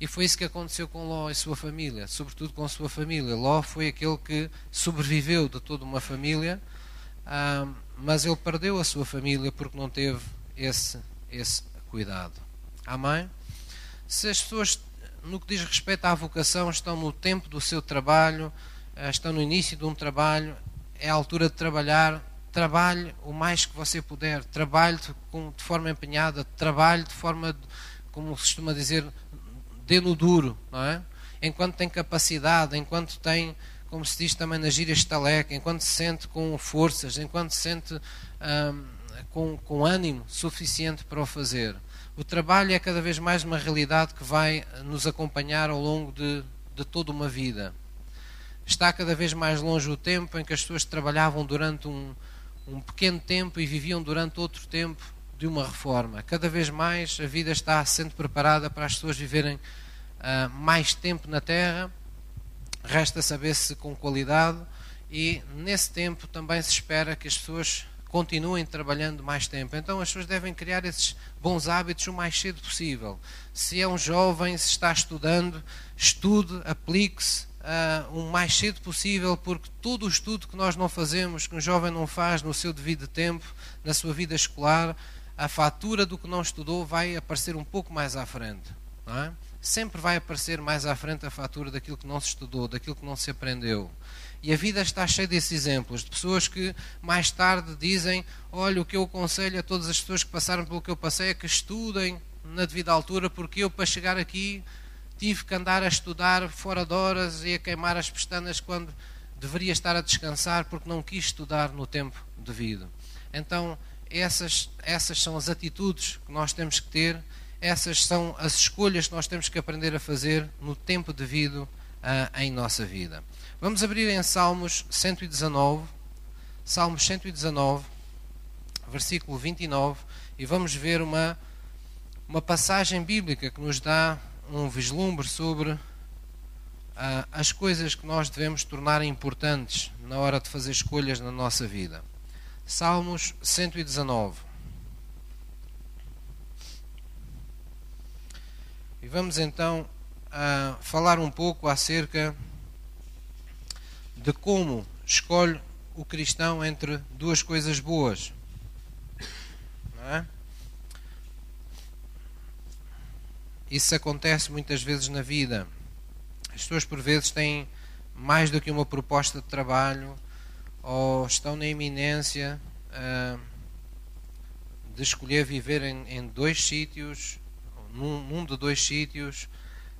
E foi isso que aconteceu com Ló e sua família, sobretudo com sua família. Ló foi aquele que sobreviveu de toda uma família, ah, mas ele perdeu a sua família porque não teve esse, esse cuidado. Amém? Se as pessoas, no que diz respeito à vocação, estão no tempo do seu trabalho, ah, estão no início de um trabalho, é a altura de trabalhar, trabalhe o mais que você puder, trabalhe de forma empenhada, trabalhe de forma, como se costuma dizer, dê no duro, não é? Enquanto tem capacidade, enquanto tem, como se diz também na gíria estaleca, enquanto se sente com forças, enquanto se sente hum, com, com ânimo suficiente para o fazer. O trabalho é cada vez mais uma realidade que vai nos acompanhar ao longo de, de toda uma vida. Está cada vez mais longe o tempo em que as pessoas trabalhavam durante um, um pequeno tempo e viviam durante outro tempo de uma reforma. Cada vez mais a vida está sendo preparada para as pessoas viverem uh, mais tempo na Terra. Resta saber se com qualidade e nesse tempo também se espera que as pessoas continuem trabalhando mais tempo. Então as pessoas devem criar esses bons hábitos o mais cedo possível. Se é um jovem, se está estudando, estude, aplique-se uh, o mais cedo possível, porque todo o estudo que nós não fazemos, que um jovem não faz no seu devido tempo, na sua vida escolar, a fatura do que não estudou vai aparecer um pouco mais à frente. É? Sempre vai aparecer mais à frente a fatura daquilo que não se estudou, daquilo que não se aprendeu. E a vida está cheia desses exemplos, de pessoas que mais tarde dizem: Olha, o que eu aconselho a todas as pessoas que passaram pelo que eu passei é que estudem na devida altura, porque eu, para chegar aqui, tive que andar a estudar fora de horas e a queimar as pestanas quando deveria estar a descansar, porque não quis estudar no tempo devido. Então, essas, essas são as atitudes que nós temos que ter, essas são as escolhas que nós temos que aprender a fazer no tempo devido uh, em nossa vida. Vamos abrir em Salmos 119, Salmos 119, versículo 29, e vamos ver uma, uma passagem bíblica que nos dá um vislumbre sobre uh, as coisas que nós devemos tornar importantes na hora de fazer escolhas na nossa vida. Salmos 119. vamos então a falar um pouco acerca de como escolhe o cristão entre duas coisas boas. É? Isso acontece muitas vezes na vida. As pessoas, por vezes, têm mais do que uma proposta de trabalho ou estão na iminência uh, de escolher viver em, em dois sítios num, num, de dois sítios,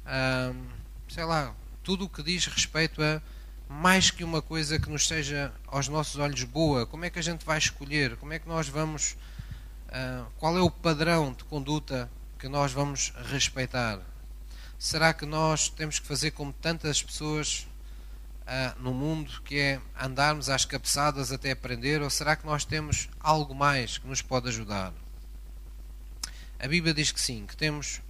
uh, sei lá, tudo o que diz respeito a mais que uma coisa que nos seja aos nossos olhos boa, como é que a gente vai escolher? Como é que nós vamos. Uh, qual é o padrão de conduta que nós vamos respeitar? Será que nós temos que fazer como tantas pessoas uh, no mundo, que é andarmos às cabeçadas até aprender, ou será que nós temos algo mais que nos pode ajudar? A Bíblia diz que sim, que temos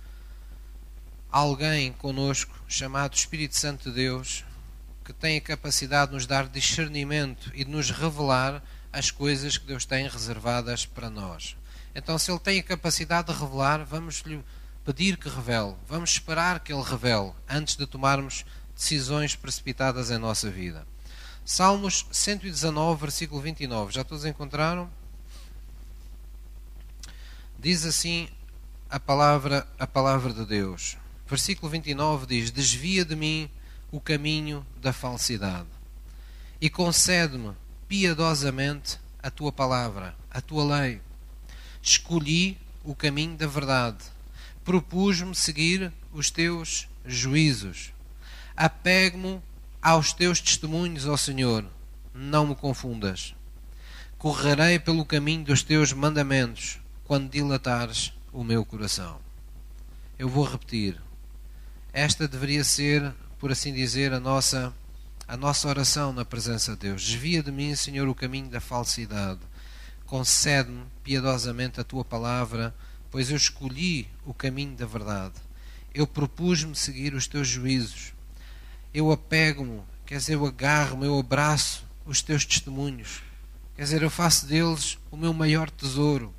alguém conosco chamado Espírito Santo de Deus que tem a capacidade de nos dar discernimento e de nos revelar as coisas que Deus tem reservadas para nós. Então, se Ele tem a capacidade de revelar, vamos lhe pedir que revele, vamos esperar que Ele revele antes de tomarmos decisões precipitadas em nossa vida. Salmos 119, versículo 29. Já todos encontraram? Diz assim a palavra, a palavra de Deus. Versículo 29 diz: Desvia de mim o caminho da falsidade e concede-me piedosamente a tua palavra, a tua lei. Escolhi o caminho da verdade, propus-me seguir os teus juízos. Apego-me aos teus testemunhos, ó Senhor, não me confundas. Correrei pelo caminho dos teus mandamentos quando dilatares o meu coração. Eu vou repetir. Esta deveria ser por assim dizer, a nossa, a nossa oração na presença de Deus. Desvia de mim, Senhor, o caminho da falsidade. Concede-me piedosamente a tua palavra, pois eu escolhi o caminho da verdade. Eu propus-me seguir os teus juízos. Eu apego-me, quer dizer, eu agarro-me, eu abraço os teus testemunhos. Quer dizer, eu faço deles o meu maior tesouro.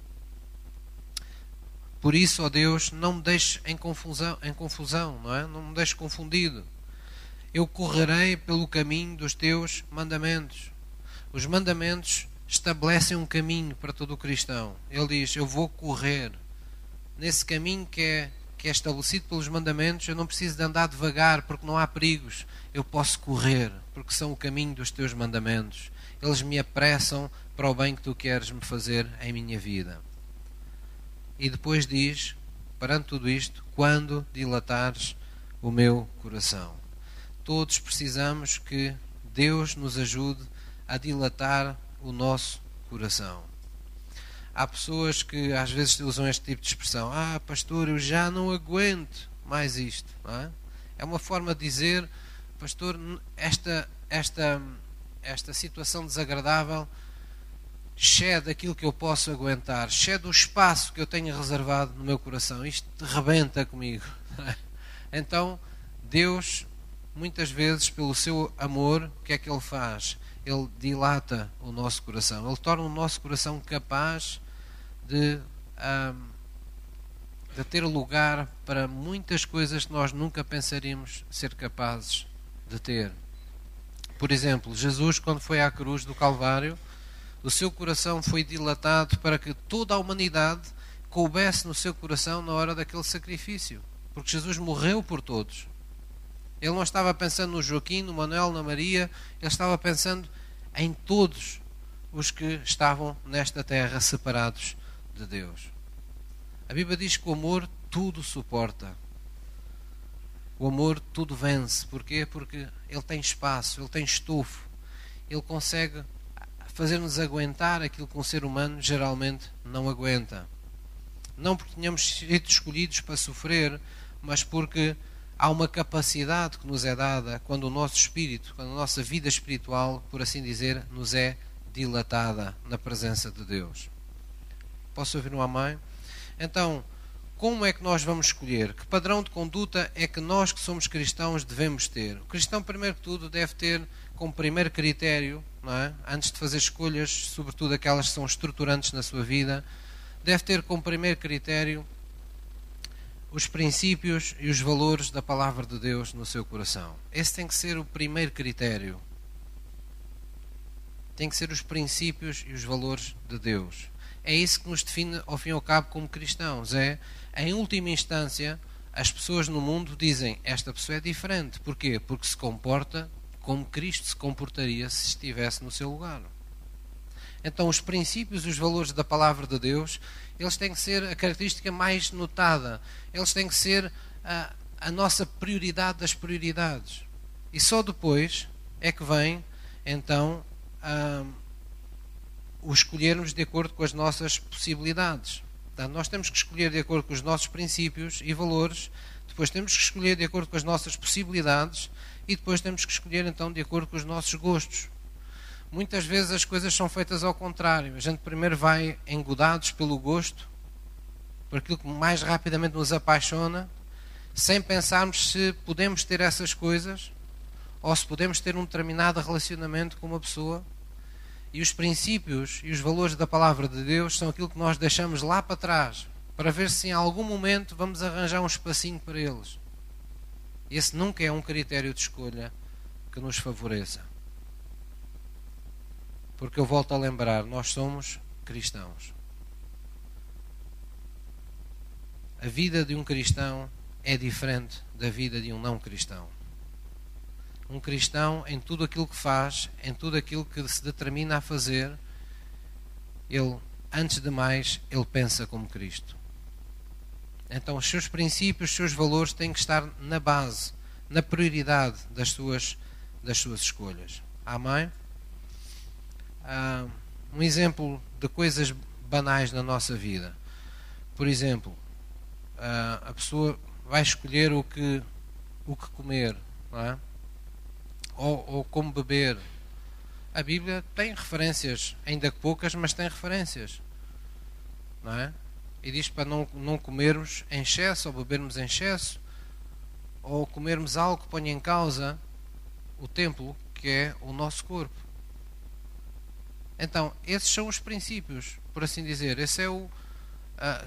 Por isso, ó Deus, não me deixes em confusão, em confusão, não é? Não me deixes confundido eu correrei pelo caminho dos teus mandamentos. Os mandamentos estabelecem um caminho para todo cristão. Ele diz: Eu vou correr. Nesse caminho que é, que é estabelecido pelos mandamentos, eu não preciso de andar devagar porque não há perigos. Eu posso correr porque são o caminho dos teus mandamentos. Eles me apressam para o bem que tu queres me fazer em minha vida. E depois diz, perante tudo isto, quando dilatares o meu coração todos precisamos que Deus nos ajude a dilatar o nosso coração. Há pessoas que às vezes usam este tipo de expressão: Ah, pastor, eu já não aguento mais isto. É? é? uma forma de dizer, pastor, esta, esta, esta situação desagradável excede aquilo que eu posso aguentar, excede o espaço que eu tenho reservado no meu coração. Isto rebenta comigo. Então, Deus muitas vezes, pelo seu amor, o que é que ele faz? Ele dilata o nosso coração. Ele torna o nosso coração capaz de, um, de ter lugar para muitas coisas que nós nunca pensaríamos ser capazes de ter. Por exemplo, Jesus, quando foi à cruz do Calvário, o seu coração foi dilatado para que toda a humanidade coubesse no seu coração na hora daquele sacrifício. Porque Jesus morreu por todos. Ele não estava pensando no Joaquim, no Manuel, na Maria, ele estava pensando em todos os que estavam nesta terra separados de Deus. A Bíblia diz que o amor tudo suporta. O amor tudo vence. Porquê? Porque ele tem espaço, ele tem estofo. Ele consegue fazer-nos aguentar aquilo que um ser humano geralmente não aguenta. Não porque tenhamos sido escolhidos para sofrer, mas porque há uma capacidade que nos é dada quando o nosso espírito, quando a nossa vida espiritual, por assim dizer, nos é dilatada na presença de Deus. Posso ouvir um amém? Então, como é que nós vamos escolher? Que padrão de conduta é que nós que somos cristãos devemos ter? O cristão, primeiro que tudo, deve ter como primeiro critério, é? antes de fazer escolhas, sobretudo aquelas que são estruturantes na sua vida, deve ter como primeiro critério os princípios e os valores da palavra de Deus no seu coração. Esse tem que ser o primeiro critério. Tem que ser os princípios e os valores de Deus. É isso que nos define, ao fim e ao cabo, como cristãos. É, em última instância, as pessoas no mundo dizem esta pessoa é diferente. Porquê? Porque se comporta como Cristo se comportaria se estivesse no seu lugar. Então, os princípios e os valores da palavra de Deus, eles têm que ser a característica mais notada. Eles têm que ser a, a nossa prioridade das prioridades. E só depois é que vem, então, a, o escolhermos de acordo com as nossas possibilidades. Portanto, nós temos que escolher de acordo com os nossos princípios e valores, depois temos que escolher de acordo com as nossas possibilidades e depois temos que escolher então de acordo com os nossos gostos. Muitas vezes as coisas são feitas ao contrário. A gente primeiro vai engodados pelo gosto, por aquilo que mais rapidamente nos apaixona, sem pensarmos se podemos ter essas coisas ou se podemos ter um determinado relacionamento com uma pessoa. E os princípios e os valores da palavra de Deus são aquilo que nós deixamos lá para trás, para ver se em algum momento vamos arranjar um espacinho para eles. Esse nunca é um critério de escolha que nos favoreça. Porque eu volto a lembrar, nós somos cristãos. A vida de um cristão é diferente da vida de um não cristão. Um cristão, em tudo aquilo que faz, em tudo aquilo que se determina a fazer, ele, antes de mais, ele pensa como Cristo. Então, os seus princípios, os seus valores têm que estar na base, na prioridade das suas, das suas escolhas. Amém? Ah, um exemplo de coisas banais na nossa vida. Por exemplo, ah, a pessoa vai escolher o que, o que comer, é? ou, ou como beber. A Bíblia tem referências, ainda poucas, mas tem referências. Não é? E diz para não, não comermos em excesso ou bebermos em excesso ou comermos algo que ponha em causa o templo que é o nosso corpo. Então, esses são os princípios, por assim dizer. Esse é o, uh,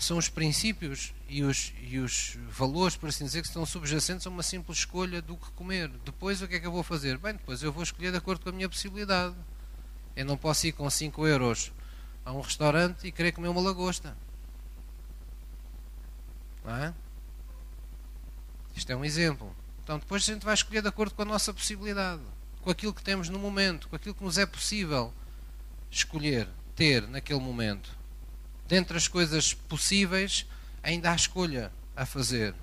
são os princípios e os, e os valores, por assim dizer, que estão subjacentes a uma simples escolha do que comer. Depois, o que é que eu vou fazer? Bem, depois eu vou escolher de acordo com a minha possibilidade. Eu não posso ir com 5 euros a um restaurante e querer comer uma lagosta. É? Isto é um exemplo. Então, depois a gente vai escolher de acordo com a nossa possibilidade, com aquilo que temos no momento, com aquilo que nos é possível escolher, ter naquele momento. Dentre as coisas possíveis, ainda há escolha a fazer.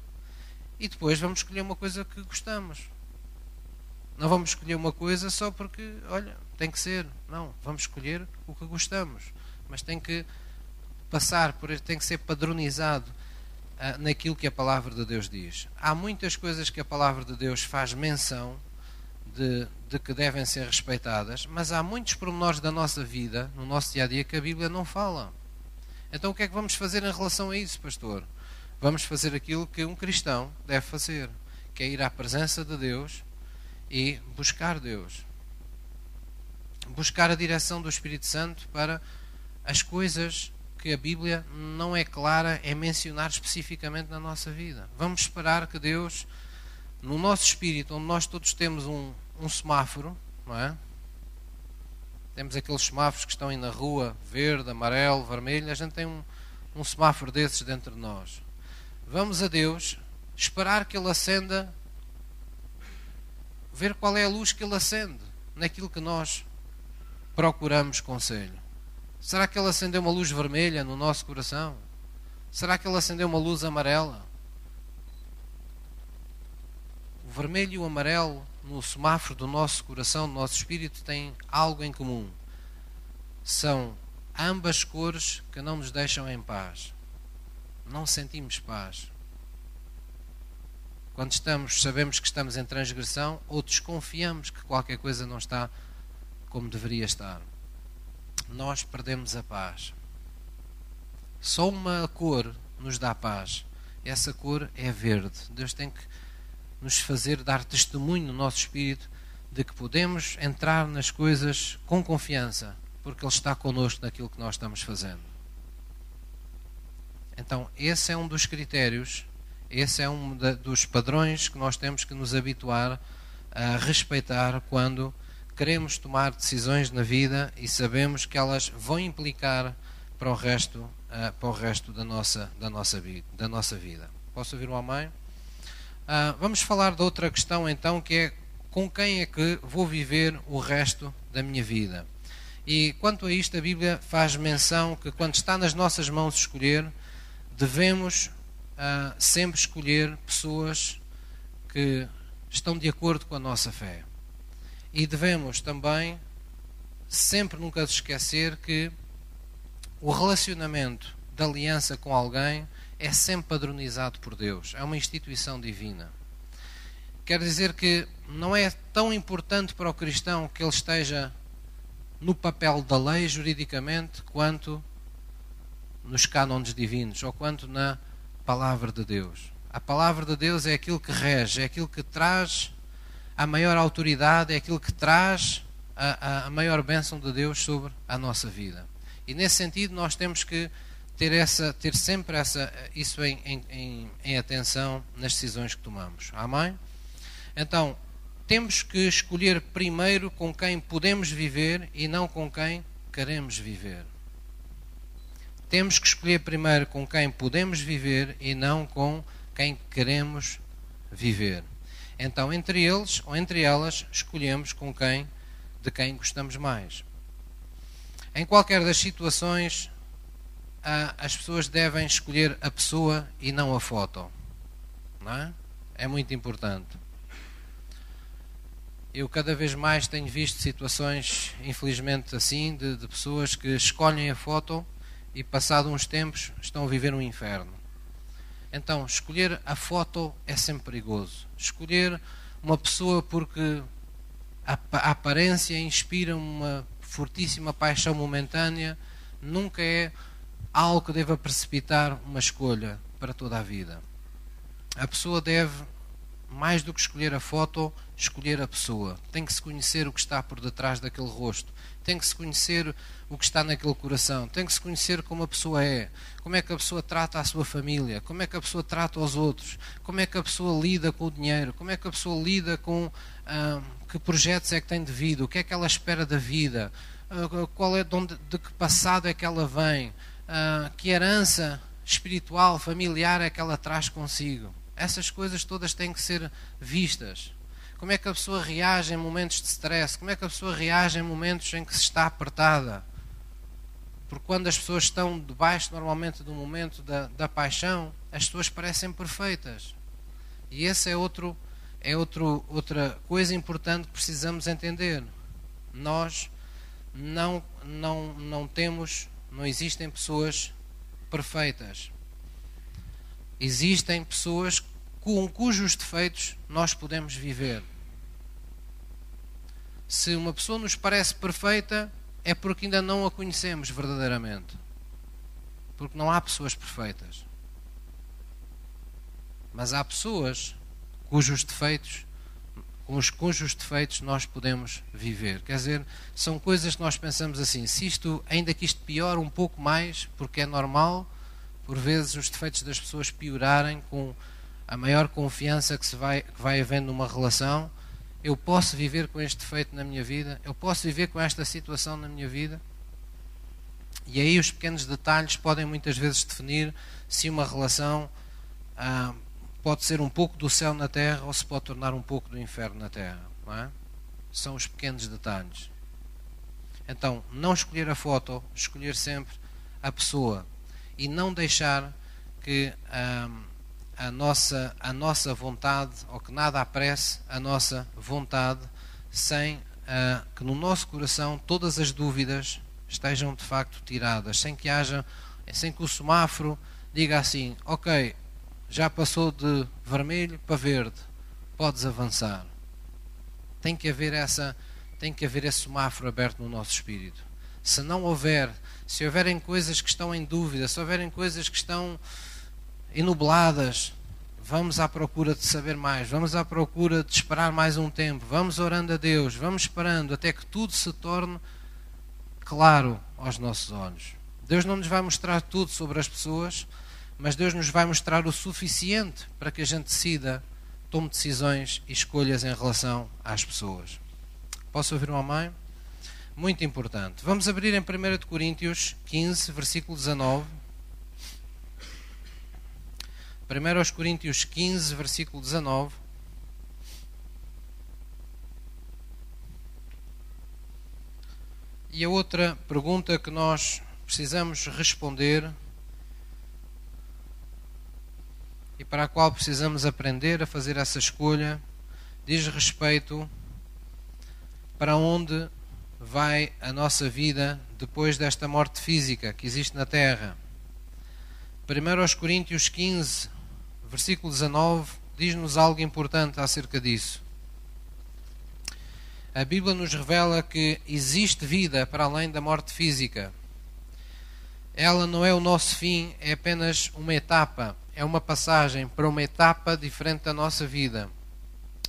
E depois vamos escolher uma coisa que gostamos. Não vamos escolher uma coisa só porque, olha, tem que ser. Não, vamos escolher o que gostamos. Mas tem que passar por tem que ser padronizado naquilo que a palavra de Deus diz. Há muitas coisas que a palavra de Deus faz menção de, de que devem ser respeitadas, mas há muitos pormenores da nossa vida, no nosso dia a dia, que a Bíblia não fala. Então o que é que vamos fazer em relação a isso, pastor? Vamos fazer aquilo que um cristão deve fazer, que é ir à presença de Deus e buscar Deus. Buscar a direção do Espírito Santo para as coisas que a Bíblia não é clara em mencionar especificamente na nossa vida. Vamos esperar que Deus no nosso espírito, onde nós todos temos um, um semáforo, não é? Temos aqueles semáforos que estão aí na rua, verde, amarelo, vermelho, a gente tem um, um semáforo desses dentro de nós. Vamos a Deus, esperar que Ele acenda, ver qual é a luz que Ele acende naquilo que nós procuramos conselho. Será que Ele acendeu uma luz vermelha no nosso coração? Será que Ele acendeu uma luz amarela? o vermelho e o amarelo no semáforo do nosso coração, do nosso espírito, têm algo em comum. São ambas cores que não nos deixam em paz. Não sentimos paz. Quando estamos, sabemos que estamos em transgressão ou desconfiamos que qualquer coisa não está como deveria estar. Nós perdemos a paz. Só uma cor nos dá paz. Essa cor é verde. Deus tem que nos fazer dar testemunho no nosso espírito de que podemos entrar nas coisas com confiança, porque Ele está connosco naquilo que nós estamos fazendo. Então, esse é um dos critérios, esse é um dos padrões que nós temos que nos habituar a respeitar quando queremos tomar decisões na vida e sabemos que elas vão implicar para o resto, para o resto da, nossa, da, nossa, da nossa vida. Posso ouvir uma mãe? Uh, vamos falar de outra questão então, que é com quem é que vou viver o resto da minha vida. E quanto a isto, a Bíblia faz menção que quando está nas nossas mãos escolher, devemos uh, sempre escolher pessoas que estão de acordo com a nossa fé. E devemos também sempre nunca esquecer que o relacionamento de aliança com alguém é sempre padronizado por Deus, é uma instituição divina. Quer dizer que não é tão importante para o cristão que ele esteja no papel da lei juridicamente quanto nos cânones divinos ou quanto na palavra de Deus. A palavra de Deus é aquilo que rege, é aquilo que traz a maior autoridade, é aquilo que traz a, a, maior bênção de Deus sobre a nossa vida. E nesse sentido nós temos que ter, essa, ter sempre essa, isso em, em, em atenção nas decisões que tomamos. Amém? Então, temos que escolher primeiro com quem podemos viver e não com quem queremos viver. Temos que escolher primeiro com quem podemos viver e não com quem queremos viver. Então, entre eles ou entre elas, escolhemos com quem de quem gostamos mais. Em qualquer das situações, as pessoas devem escolher a pessoa e não a foto. Não é? é muito importante. Eu cada vez mais tenho visto situações, infelizmente assim, de, de pessoas que escolhem a foto e, passado uns tempos, estão a viver um inferno. Então, escolher a foto é sempre perigoso. Escolher uma pessoa porque a, a aparência inspira uma fortíssima paixão momentânea nunca é algo que deva precipitar uma escolha para toda a vida. A pessoa deve, mais do que escolher a foto, escolher a pessoa. Tem que se conhecer o que está por detrás daquele rosto. Tem que se conhecer o que está naquele coração. Tem que se conhecer como a pessoa é. Como é que a pessoa trata a sua família. Como é que a pessoa trata os outros. Como é que a pessoa lida com o dinheiro. Como é que a pessoa lida com ah, que projetos é que tem de vida. O que é que ela espera da vida. Ah, qual é, de, onde, de que passado é que ela vem. Ah, que herança espiritual, familiar é que ela traz consigo. Essas coisas todas têm que ser vistas como é que a pessoa reage em momentos de stress? Como é que a pessoa reage em momentos em que se está apertada? Porque quando as pessoas estão debaixo, normalmente, do momento da, da paixão, as pessoas parecem perfeitas. E esse é outro é outro, outra coisa importante que precisamos entender. Nós não, não, não temos, não existem pessoas perfeitas. Existem pessoas com cujos defeitos nós podemos viver. Se uma pessoa nos parece perfeita, é porque ainda não a conhecemos verdadeiramente. Porque não há pessoas perfeitas. Mas há pessoas cujos defeitos, com os cujos defeitos nós podemos viver. Quer dizer, são coisas que nós pensamos assim, se isto, ainda que isto piore um pouco mais, porque é normal, por vezes os defeitos das pessoas piorarem com a maior confiança que se vai, que vai havendo numa relação, eu posso viver com este defeito na minha vida, eu posso viver com esta situação na minha vida. E aí os pequenos detalhes podem muitas vezes definir se uma relação ah, pode ser um pouco do céu na terra ou se pode tornar um pouco do inferno na terra. É? São os pequenos detalhes. Então, não escolher a foto, escolher sempre a pessoa e não deixar que. Ah, a nossa, a nossa vontade, ou que nada apresse a nossa vontade, sem uh, que no nosso coração todas as dúvidas estejam de facto tiradas, sem que haja, sem que o semáforo diga assim, ok, já passou de vermelho para verde, podes avançar. Tem que haver essa, tem que haver esse semáforo aberto no nosso espírito. Se não houver, se houverem coisas que estão em dúvida, se houverem coisas que estão enubladas, vamos à procura de saber mais, vamos à procura de esperar mais um tempo, vamos orando a Deus, vamos esperando até que tudo se torne claro aos nossos olhos. Deus não nos vai mostrar tudo sobre as pessoas, mas Deus nos vai mostrar o suficiente para que a gente decida, tome decisões e escolhas em relação às pessoas. Posso ouvir uma mãe? Muito importante. Vamos abrir em 1 Coríntios 15, versículo 19. 1 Coríntios 15, versículo 19. E a outra pergunta que nós precisamos responder e para a qual precisamos aprender a fazer essa escolha diz respeito para onde vai a nossa vida depois desta morte física que existe na terra. 1 Coríntios 15, versículo 19, diz-nos algo importante acerca disso. A Bíblia nos revela que existe vida para além da morte física. Ela não é o nosso fim, é apenas uma etapa, é uma passagem para uma etapa diferente da nossa vida.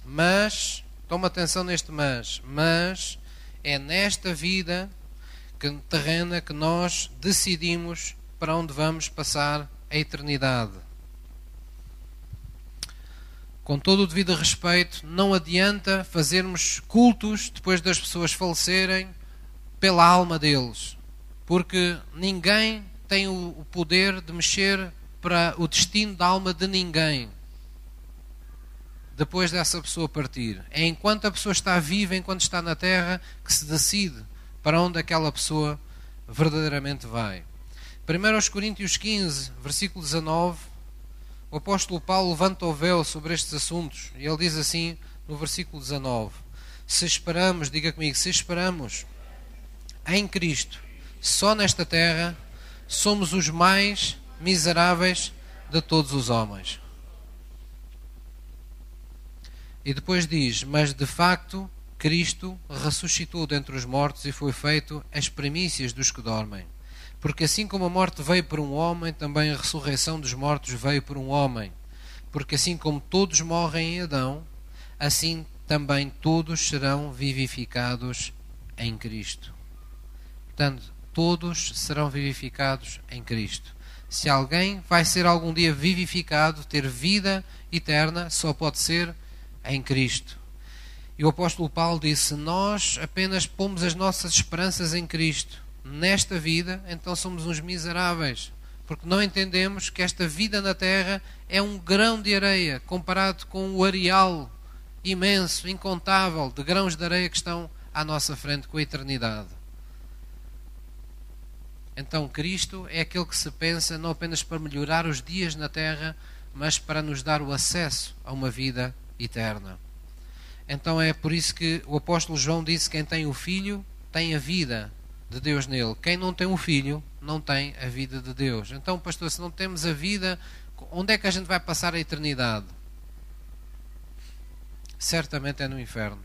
Mas, toma atenção neste mas, mas é nesta vida que, terrena que nós decidimos para onde vamos passar a eternidade com todo o devido respeito, não adianta fazermos cultos depois das pessoas falecerem pela alma deles, porque ninguém tem o poder de mexer para o destino da alma de ninguém depois dessa pessoa partir. É enquanto a pessoa está viva, enquanto está na terra, que se decide para onde aquela pessoa verdadeiramente vai. 1 Coríntios 15, versículo 19 o apóstolo Paulo levanta o véu sobre estes assuntos e ele diz assim no versículo 19: Se esperamos, diga comigo, se esperamos em Cristo só nesta terra, somos os mais miseráveis de todos os homens. E depois diz: Mas de facto Cristo ressuscitou dentre os mortos e foi feito as primícias dos que dormem. Porque assim como a morte veio por um homem, também a ressurreição dos mortos veio por um homem. Porque assim como todos morrem em Adão, assim também todos serão vivificados em Cristo. Portanto, todos serão vivificados em Cristo. Se alguém vai ser algum dia vivificado, ter vida eterna, só pode ser em Cristo. E o apóstolo Paulo disse: Nós apenas pomos as nossas esperanças em Cristo nesta vida, então somos uns miseráveis, porque não entendemos que esta vida na terra é um grão de areia comparado com o areal imenso, incontável de grãos de areia que estão à nossa frente com a eternidade. Então, Cristo é aquele que se pensa não apenas para melhorar os dias na terra, mas para nos dar o acesso a uma vida eterna. Então é por isso que o apóstolo João disse: quem tem o Filho tem a vida de Deus nele. Quem não tem um filho não tem a vida de Deus. Então, pastor, se não temos a vida, onde é que a gente vai passar a eternidade? Certamente é no inferno.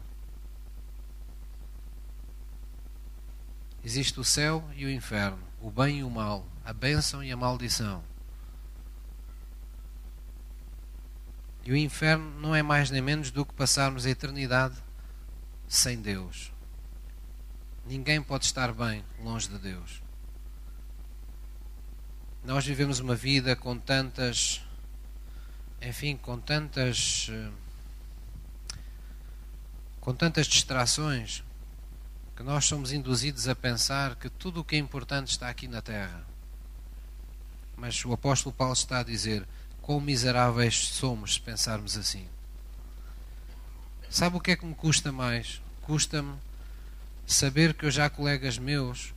Existe o céu e o inferno, o bem e o mal, a bênção e a maldição. E o inferno não é mais nem menos do que passarmos a eternidade sem Deus. Ninguém pode estar bem longe de Deus. Nós vivemos uma vida com tantas, enfim, com tantas, eh, com tantas distrações, que nós somos induzidos a pensar que tudo o que é importante está aqui na terra. Mas o apóstolo Paulo está a dizer: quão miseráveis somos se pensarmos assim. Sabe o que é que me custa mais? Custa-me saber que eu já há colegas meus,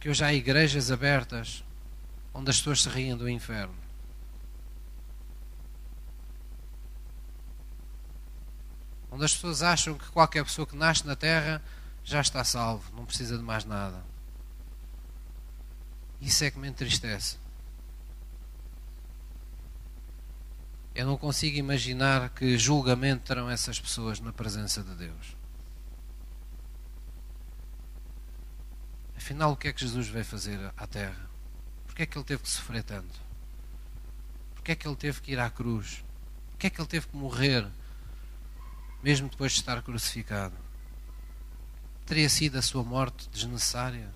que eu já há igrejas abertas onde as pessoas se riem do inferno. Onde as pessoas acham que qualquer pessoa que nasce na terra já está salvo, não precisa de mais nada. Isso é que me entristece. Eu não consigo imaginar que julgamento terão essas pessoas na presença de Deus. Afinal, o que é que Jesus veio fazer à Terra? Porquê é que ele teve que sofrer tanto? Porquê é que ele teve que ir à cruz? Porquê é que ele teve que morrer, mesmo depois de estar crucificado? Teria sido a sua morte desnecessária?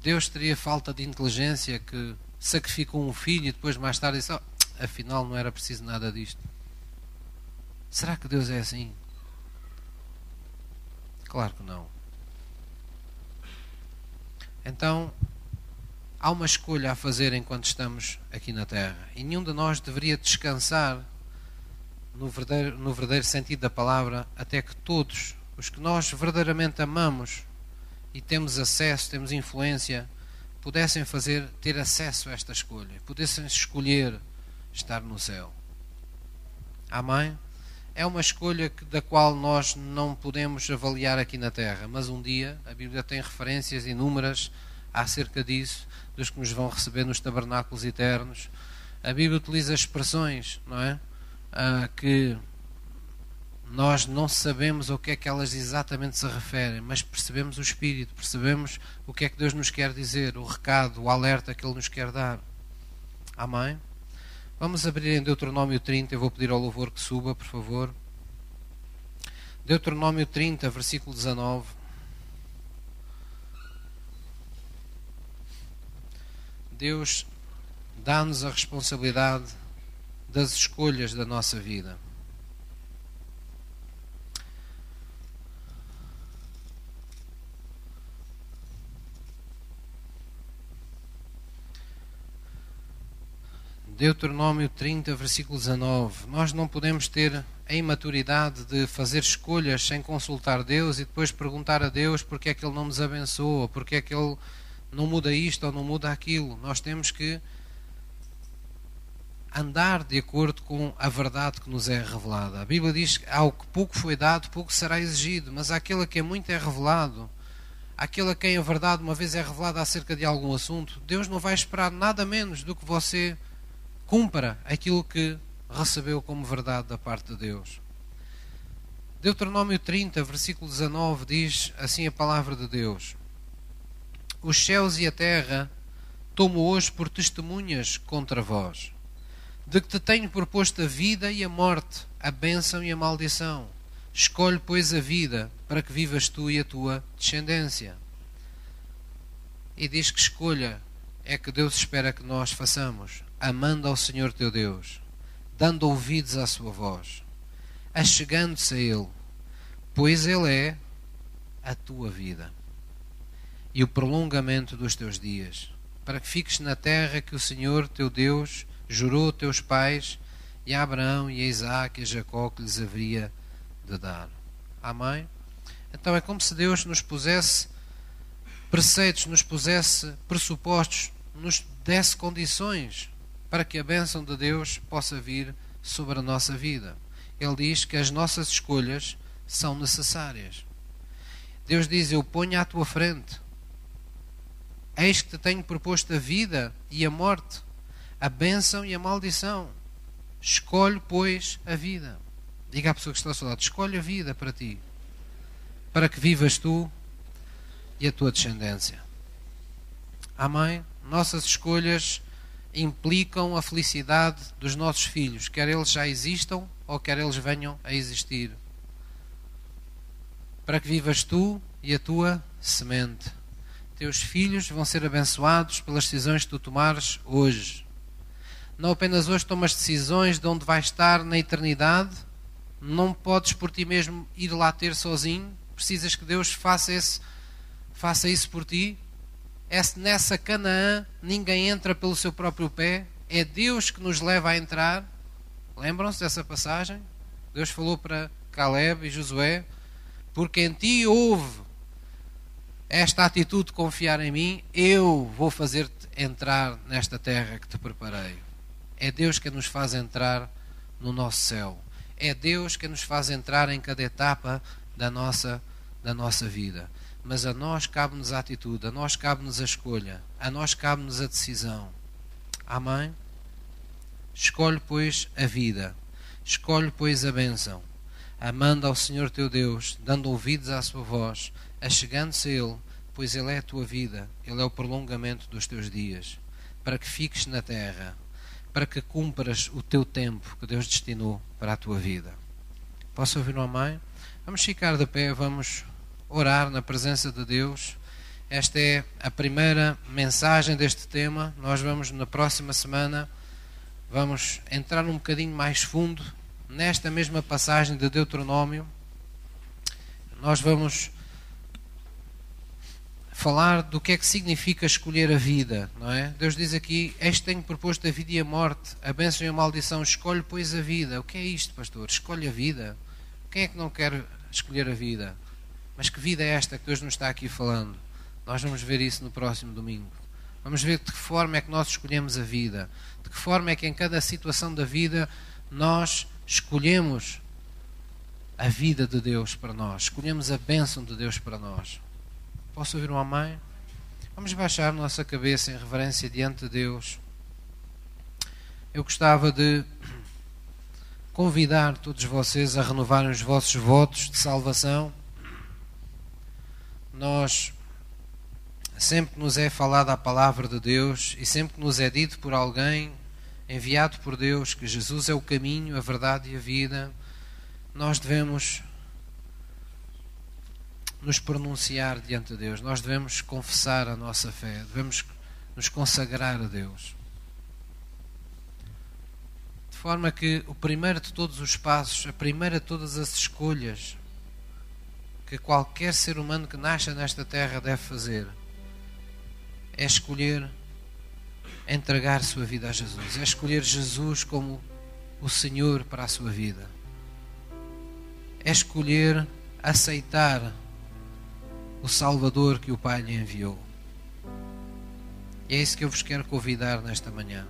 Deus teria falta de inteligência que sacrificou um filho e depois mais tarde disse: oh, afinal não era preciso nada disto. Será que Deus é assim? Claro que não. Então, há uma escolha a fazer enquanto estamos aqui na Terra. E nenhum de nós deveria descansar no verdadeiro, no verdadeiro sentido da palavra até que todos os que nós verdadeiramente amamos e temos acesso, temos influência, pudessem fazer, ter acesso a esta escolha, pudessem escolher estar no céu. Amém? É uma escolha da qual nós não podemos avaliar aqui na Terra, mas um dia a Bíblia tem referências inúmeras acerca disso, dos que nos vão receber nos tabernáculos eternos. A Bíblia utiliza expressões, não é? Ah, que nós não sabemos o que é que elas exatamente se referem, mas percebemos o Espírito, percebemos o que é que Deus nos quer dizer, o recado, o alerta que Ele nos quer dar. Amém? Vamos abrir em Deuteronômio 30, eu vou pedir ao louvor que suba, por favor. Deuteronômio 30, versículo 19. Deus dá-nos a responsabilidade das escolhas da nossa vida. Deuteronômio 30, versículo 19. Nós não podemos ter a imaturidade de fazer escolhas sem consultar Deus e depois perguntar a Deus porque é que Ele não nos abençoa, porque é que Ele não muda isto ou não muda aquilo. Nós temos que andar de acordo com a verdade que nos é revelada. A Bíblia diz que ao que pouco foi dado, pouco será exigido, mas aquele a quem muito é revelado, aquele a quem a verdade uma vez é revelada acerca de algum assunto, Deus não vai esperar nada menos do que você cumpra aquilo que recebeu como verdade da parte de Deus. Deuteronômio 30, versículo 19 diz assim a palavra de Deus: Os céus e a terra tomo hoje por testemunhas contra vós, de que te tenho proposto a vida e a morte, a bênção e a maldição. Escolhe, pois, a vida, para que vivas tu e a tua descendência. E diz que escolha é que Deus espera que nós façamos amando ao Senhor teu Deus, dando ouvidos à sua voz, achegando-se a Ele, pois Ele é a tua vida e o prolongamento dos teus dias, para que fiques na terra que o Senhor teu Deus jurou teus pais e a Abraão e a Isaac e a Jacó que lhes haveria de dar. Amém? Então é como se Deus nos pusesse preceitos, nos pusesse pressupostos, nos desse condições para que a bênção de Deus possa vir sobre a nossa vida. Ele diz que as nossas escolhas são necessárias. Deus diz: Eu ponho à tua frente. Eis que te tenho proposto a vida e a morte, a bênção e a maldição. Escolhe, pois, a vida. Diga à pessoa que está ao seu lado: escolhe a vida para ti, para que vivas tu e a tua descendência. Amém? Nossas escolhas implicam a felicidade dos nossos filhos, quer eles já existam ou quer eles venham a existir. Para que vivas tu e a tua semente. Teus filhos vão ser abençoados pelas decisões que tu tomares hoje. Não apenas hoje tomas decisões de onde vais estar na eternidade, não podes por ti mesmo ir lá ter sozinho, precisas que Deus faça, esse, faça isso por ti, nessa Canaã ninguém entra pelo seu próprio pé, é Deus que nos leva a entrar. Lembram-se dessa passagem? Deus falou para Caleb e Josué: Porque em ti houve esta atitude de confiar em mim, eu vou fazer-te entrar nesta terra que te preparei. É Deus que nos faz entrar no nosso céu. É Deus que nos faz entrar em cada etapa da nossa, da nossa vida mas a nós cabe-nos a atitude, a nós cabe-nos a escolha, a nós cabe-nos a decisão. Amém? Escolhe, pois, a vida, escolhe, pois, a bênção, amando ao Senhor teu Deus, dando ouvidos à sua voz, achegando-se a Ele, pois Ele é a tua vida, Ele é o prolongamento dos teus dias, para que fiques na terra, para que cumpras o teu tempo que Deus destinou para a tua vida. Posso ouvir uma mãe? Vamos ficar de pé, vamos orar na presença de Deus. Esta é a primeira mensagem deste tema. Nós vamos na próxima semana vamos entrar um bocadinho mais fundo nesta mesma passagem de Deuteronômio. Nós vamos falar do que é que significa escolher a vida, não é? Deus diz aqui: Este tenho proposto a vida e a morte, a bênção e a maldição, escolhe, pois, a vida. O que é isto, pastor? Escolhe a vida. Quem é que não quer escolher a vida? Mas que vida é esta que Deus nos está aqui falando? Nós vamos ver isso no próximo domingo. Vamos ver de que forma é que nós escolhemos a vida, de que forma é que em cada situação da vida nós escolhemos a vida de Deus para nós, escolhemos a bênção de Deus para nós. Posso ouvir uma mãe? Vamos baixar nossa cabeça em reverência diante de Deus. Eu gostava de convidar todos vocês a renovarem os vossos votos de salvação. Nós sempre que nos é falada a palavra de Deus e sempre que nos é dito por alguém enviado por Deus que Jesus é o caminho, a verdade e a vida, nós devemos nos pronunciar diante de Deus, nós devemos confessar a nossa fé, devemos nos consagrar a Deus. De forma que o primeiro de todos os passos, a primeira de todas as escolhas que qualquer ser humano que nasça nesta terra deve fazer é escolher entregar sua vida a Jesus, é escolher Jesus como o Senhor para a sua vida, é escolher aceitar o Salvador que o Pai lhe enviou. E é isso que eu vos quero convidar nesta manhã,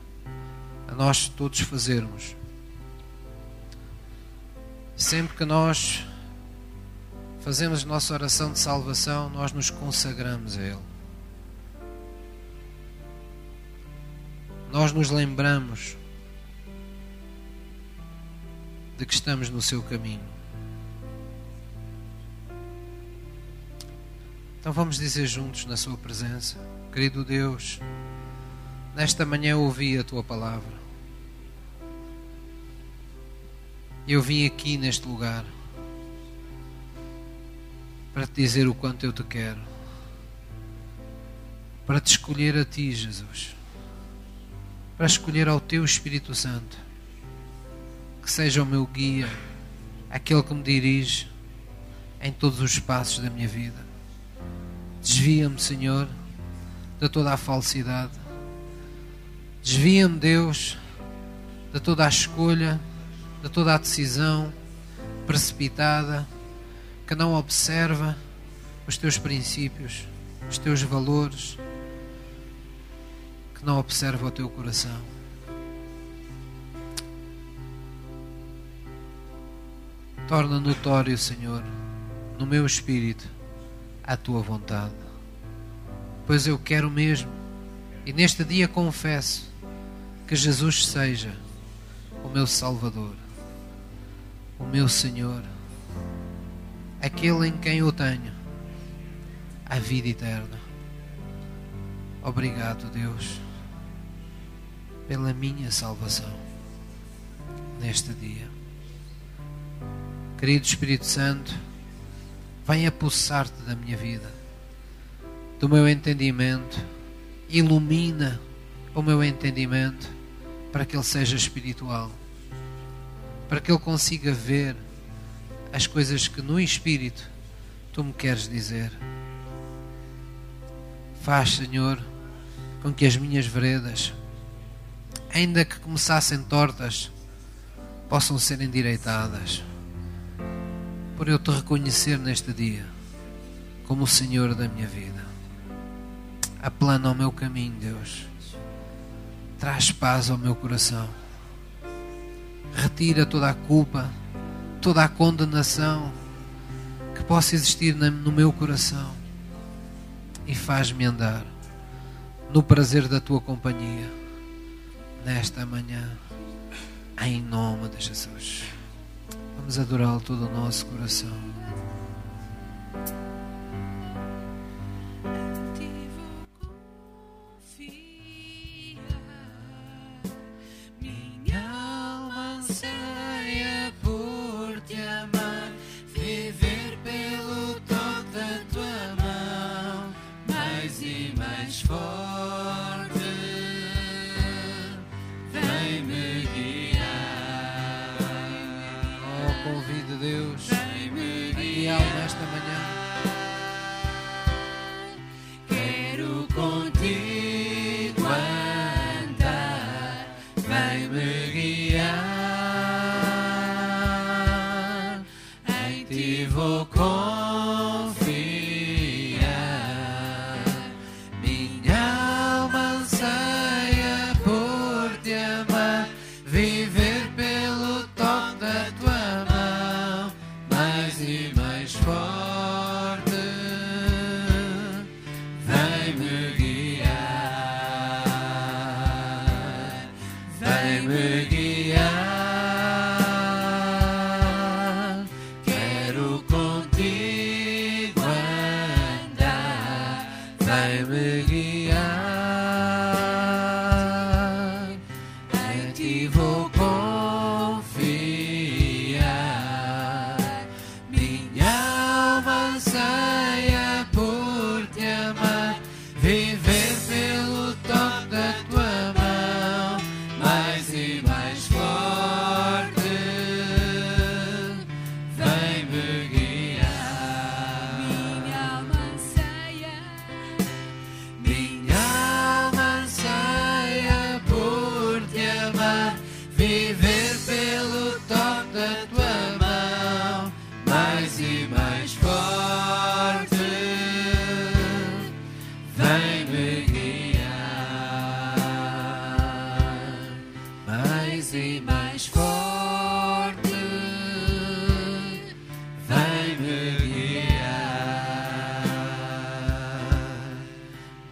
a nós todos fazermos. Sempre que nós fazemos nossa oração de salvação, nós nos consagramos a Ele. nós nos lembramos de que estamos no seu caminho. Então vamos dizer juntos na sua presença, querido Deus, nesta manhã ouvi a tua palavra. Eu vim aqui neste lugar para te dizer o quanto eu te quero, para te escolher a ti, Jesus para escolher ao Teu Espírito Santo, que seja o meu guia, aquele que me dirige em todos os passos da minha vida. Desvia-me, Senhor, de toda a falsidade. Desvia-me, Deus, de toda a escolha, de toda a decisão precipitada, que não observa os teus princípios, os teus valores que não observa o teu coração. Torna notório, Senhor, no meu espírito, a tua vontade. Pois eu quero mesmo, e neste dia confesso, que Jesus seja o meu Salvador, o meu Senhor, aquele em quem eu tenho a vida eterna. Obrigado, Deus pela minha salvação neste dia. Querido Espírito Santo, venha pulsar-te da minha vida, do meu entendimento, ilumina o meu entendimento para que ele seja espiritual, para que ele consiga ver as coisas que no Espírito tu me queres dizer. Faz, Senhor, com que as minhas veredas ainda que começassem tortas, possam ser endireitadas. Por eu te reconhecer neste dia como o Senhor da minha vida. Aplana o meu caminho, Deus. Traz paz ao meu coração. Retira toda a culpa, toda a condenação que possa existir no meu coração e faz-me andar no prazer da tua companhia nesta manhã, em nome de Jesus. Vamos adorá-lo todo o nosso coração. e mais forte vem me guiar,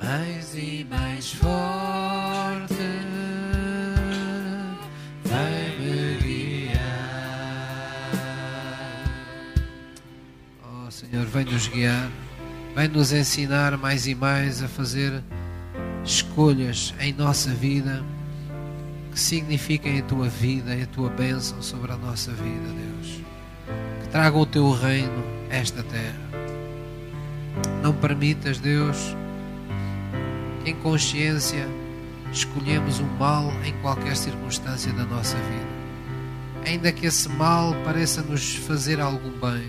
mais e mais forte vem me guiar. Oh Senhor, vem nos guiar, vem nos ensinar mais e mais a fazer escolhas em nossa vida signifiquem a tua vida e a tua bênção sobre a nossa vida, Deus. Que tragam o teu reino a esta terra. Não permitas, Deus, que em consciência escolhemos o mal em qualquer circunstância da nossa vida. Ainda que esse mal pareça nos fazer algum bem.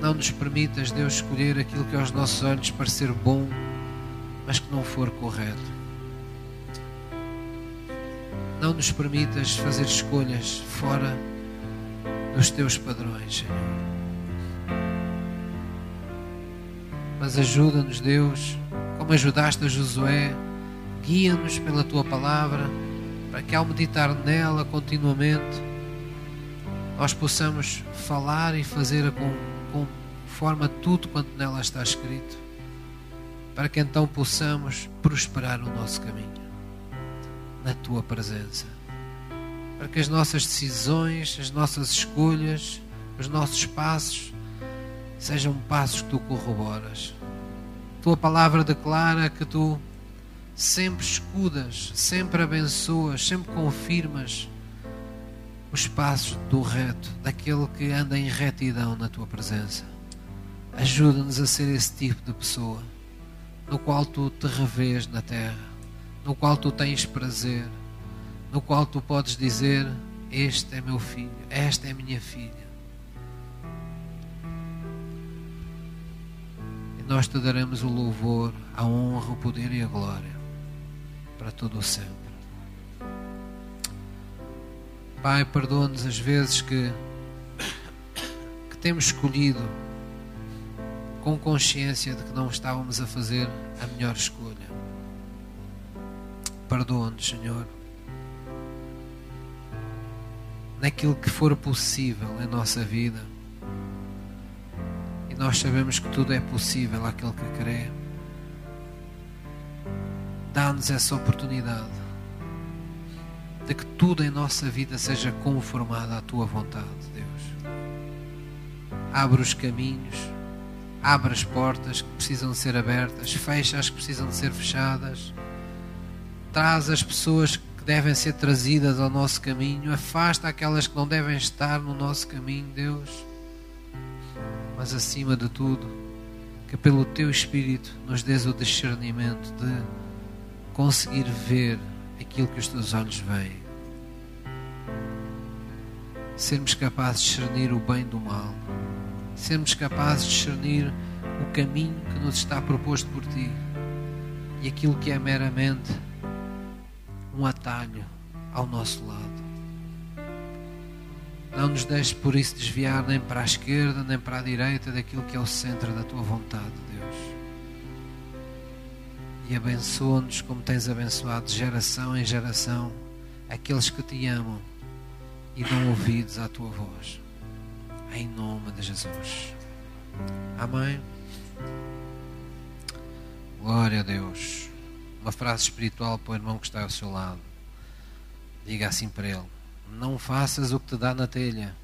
Não nos permitas, Deus, escolher aquilo que aos nossos olhos parecer bom, mas que não for correto. Não nos permitas fazer escolhas fora dos teus padrões, Senhor. Mas ajuda-nos, Deus, como ajudaste a Josué, guia-nos pela tua palavra, para que ao meditar nela continuamente, nós possamos falar e fazer com, conforme tudo quanto nela está escrito, para que então possamos prosperar o nosso caminho na tua presença, para que as nossas decisões, as nossas escolhas, os nossos passos sejam passos que tu corroboras. Tua palavra declara que tu sempre escudas, sempre abençoas, sempre confirmas os passos do reto, daquele que anda em retidão na tua presença. Ajuda-nos a ser esse tipo de pessoa no qual tu te revês na terra, no qual tu tens prazer, no qual tu podes dizer: Este é meu filho, esta é minha filha. nós te daremos o louvor, a honra, o poder e a glória para todo o sempre. Pai, perdoa-nos as vezes que, que temos escolhido com consciência de que não estávamos a fazer a melhor escolha. Perdoa-nos, Senhor. Naquilo que for possível em nossa vida nós sabemos que tudo é possível àquele que crê. Dá-nos essa oportunidade de que tudo em nossa vida seja conformado à tua vontade, Deus. Abre os caminhos, abre as portas que precisam ser abertas, fecha as que precisam ser fechadas, traz as pessoas que devem ser trazidas ao nosso caminho, afasta aquelas que não devem estar no nosso caminho, Deus. Mas acima de tudo, que pelo Teu Espírito nos dês o discernimento de conseguir ver aquilo que os Teus olhos veem. Sermos capazes de discernir o bem do mal, sermos capazes de discernir o caminho que nos está proposto por Ti. E aquilo que é meramente um atalho ao nosso lado. Não nos deixes por isso desviar nem para a esquerda nem para a direita daquilo que é o centro da tua vontade, Deus. E abençoa-nos como tens abençoado de geração em geração aqueles que te amam e dão ouvidos à tua voz. Em nome de Jesus. Amém. Glória a Deus. Uma frase espiritual para o irmão que está ao seu lado. Diga assim para ele não faças o que te dá na telha.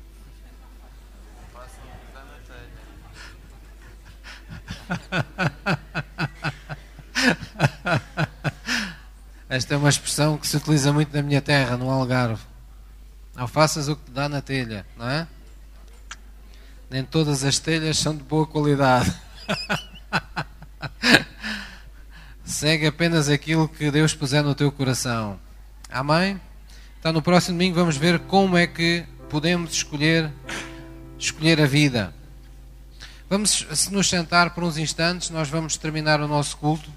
Esta é uma expressão que se utiliza muito na minha terra, no Algarve. Não faças o que te dá na telha, não é? Nem todas as telhas são de boa qualidade. Segue apenas aquilo que Deus puser no teu coração. Amém? Então, no próximo domingo vamos ver como é que podemos escolher, escolher a vida. Vamos se nos sentar por uns instantes, nós vamos terminar o nosso culto.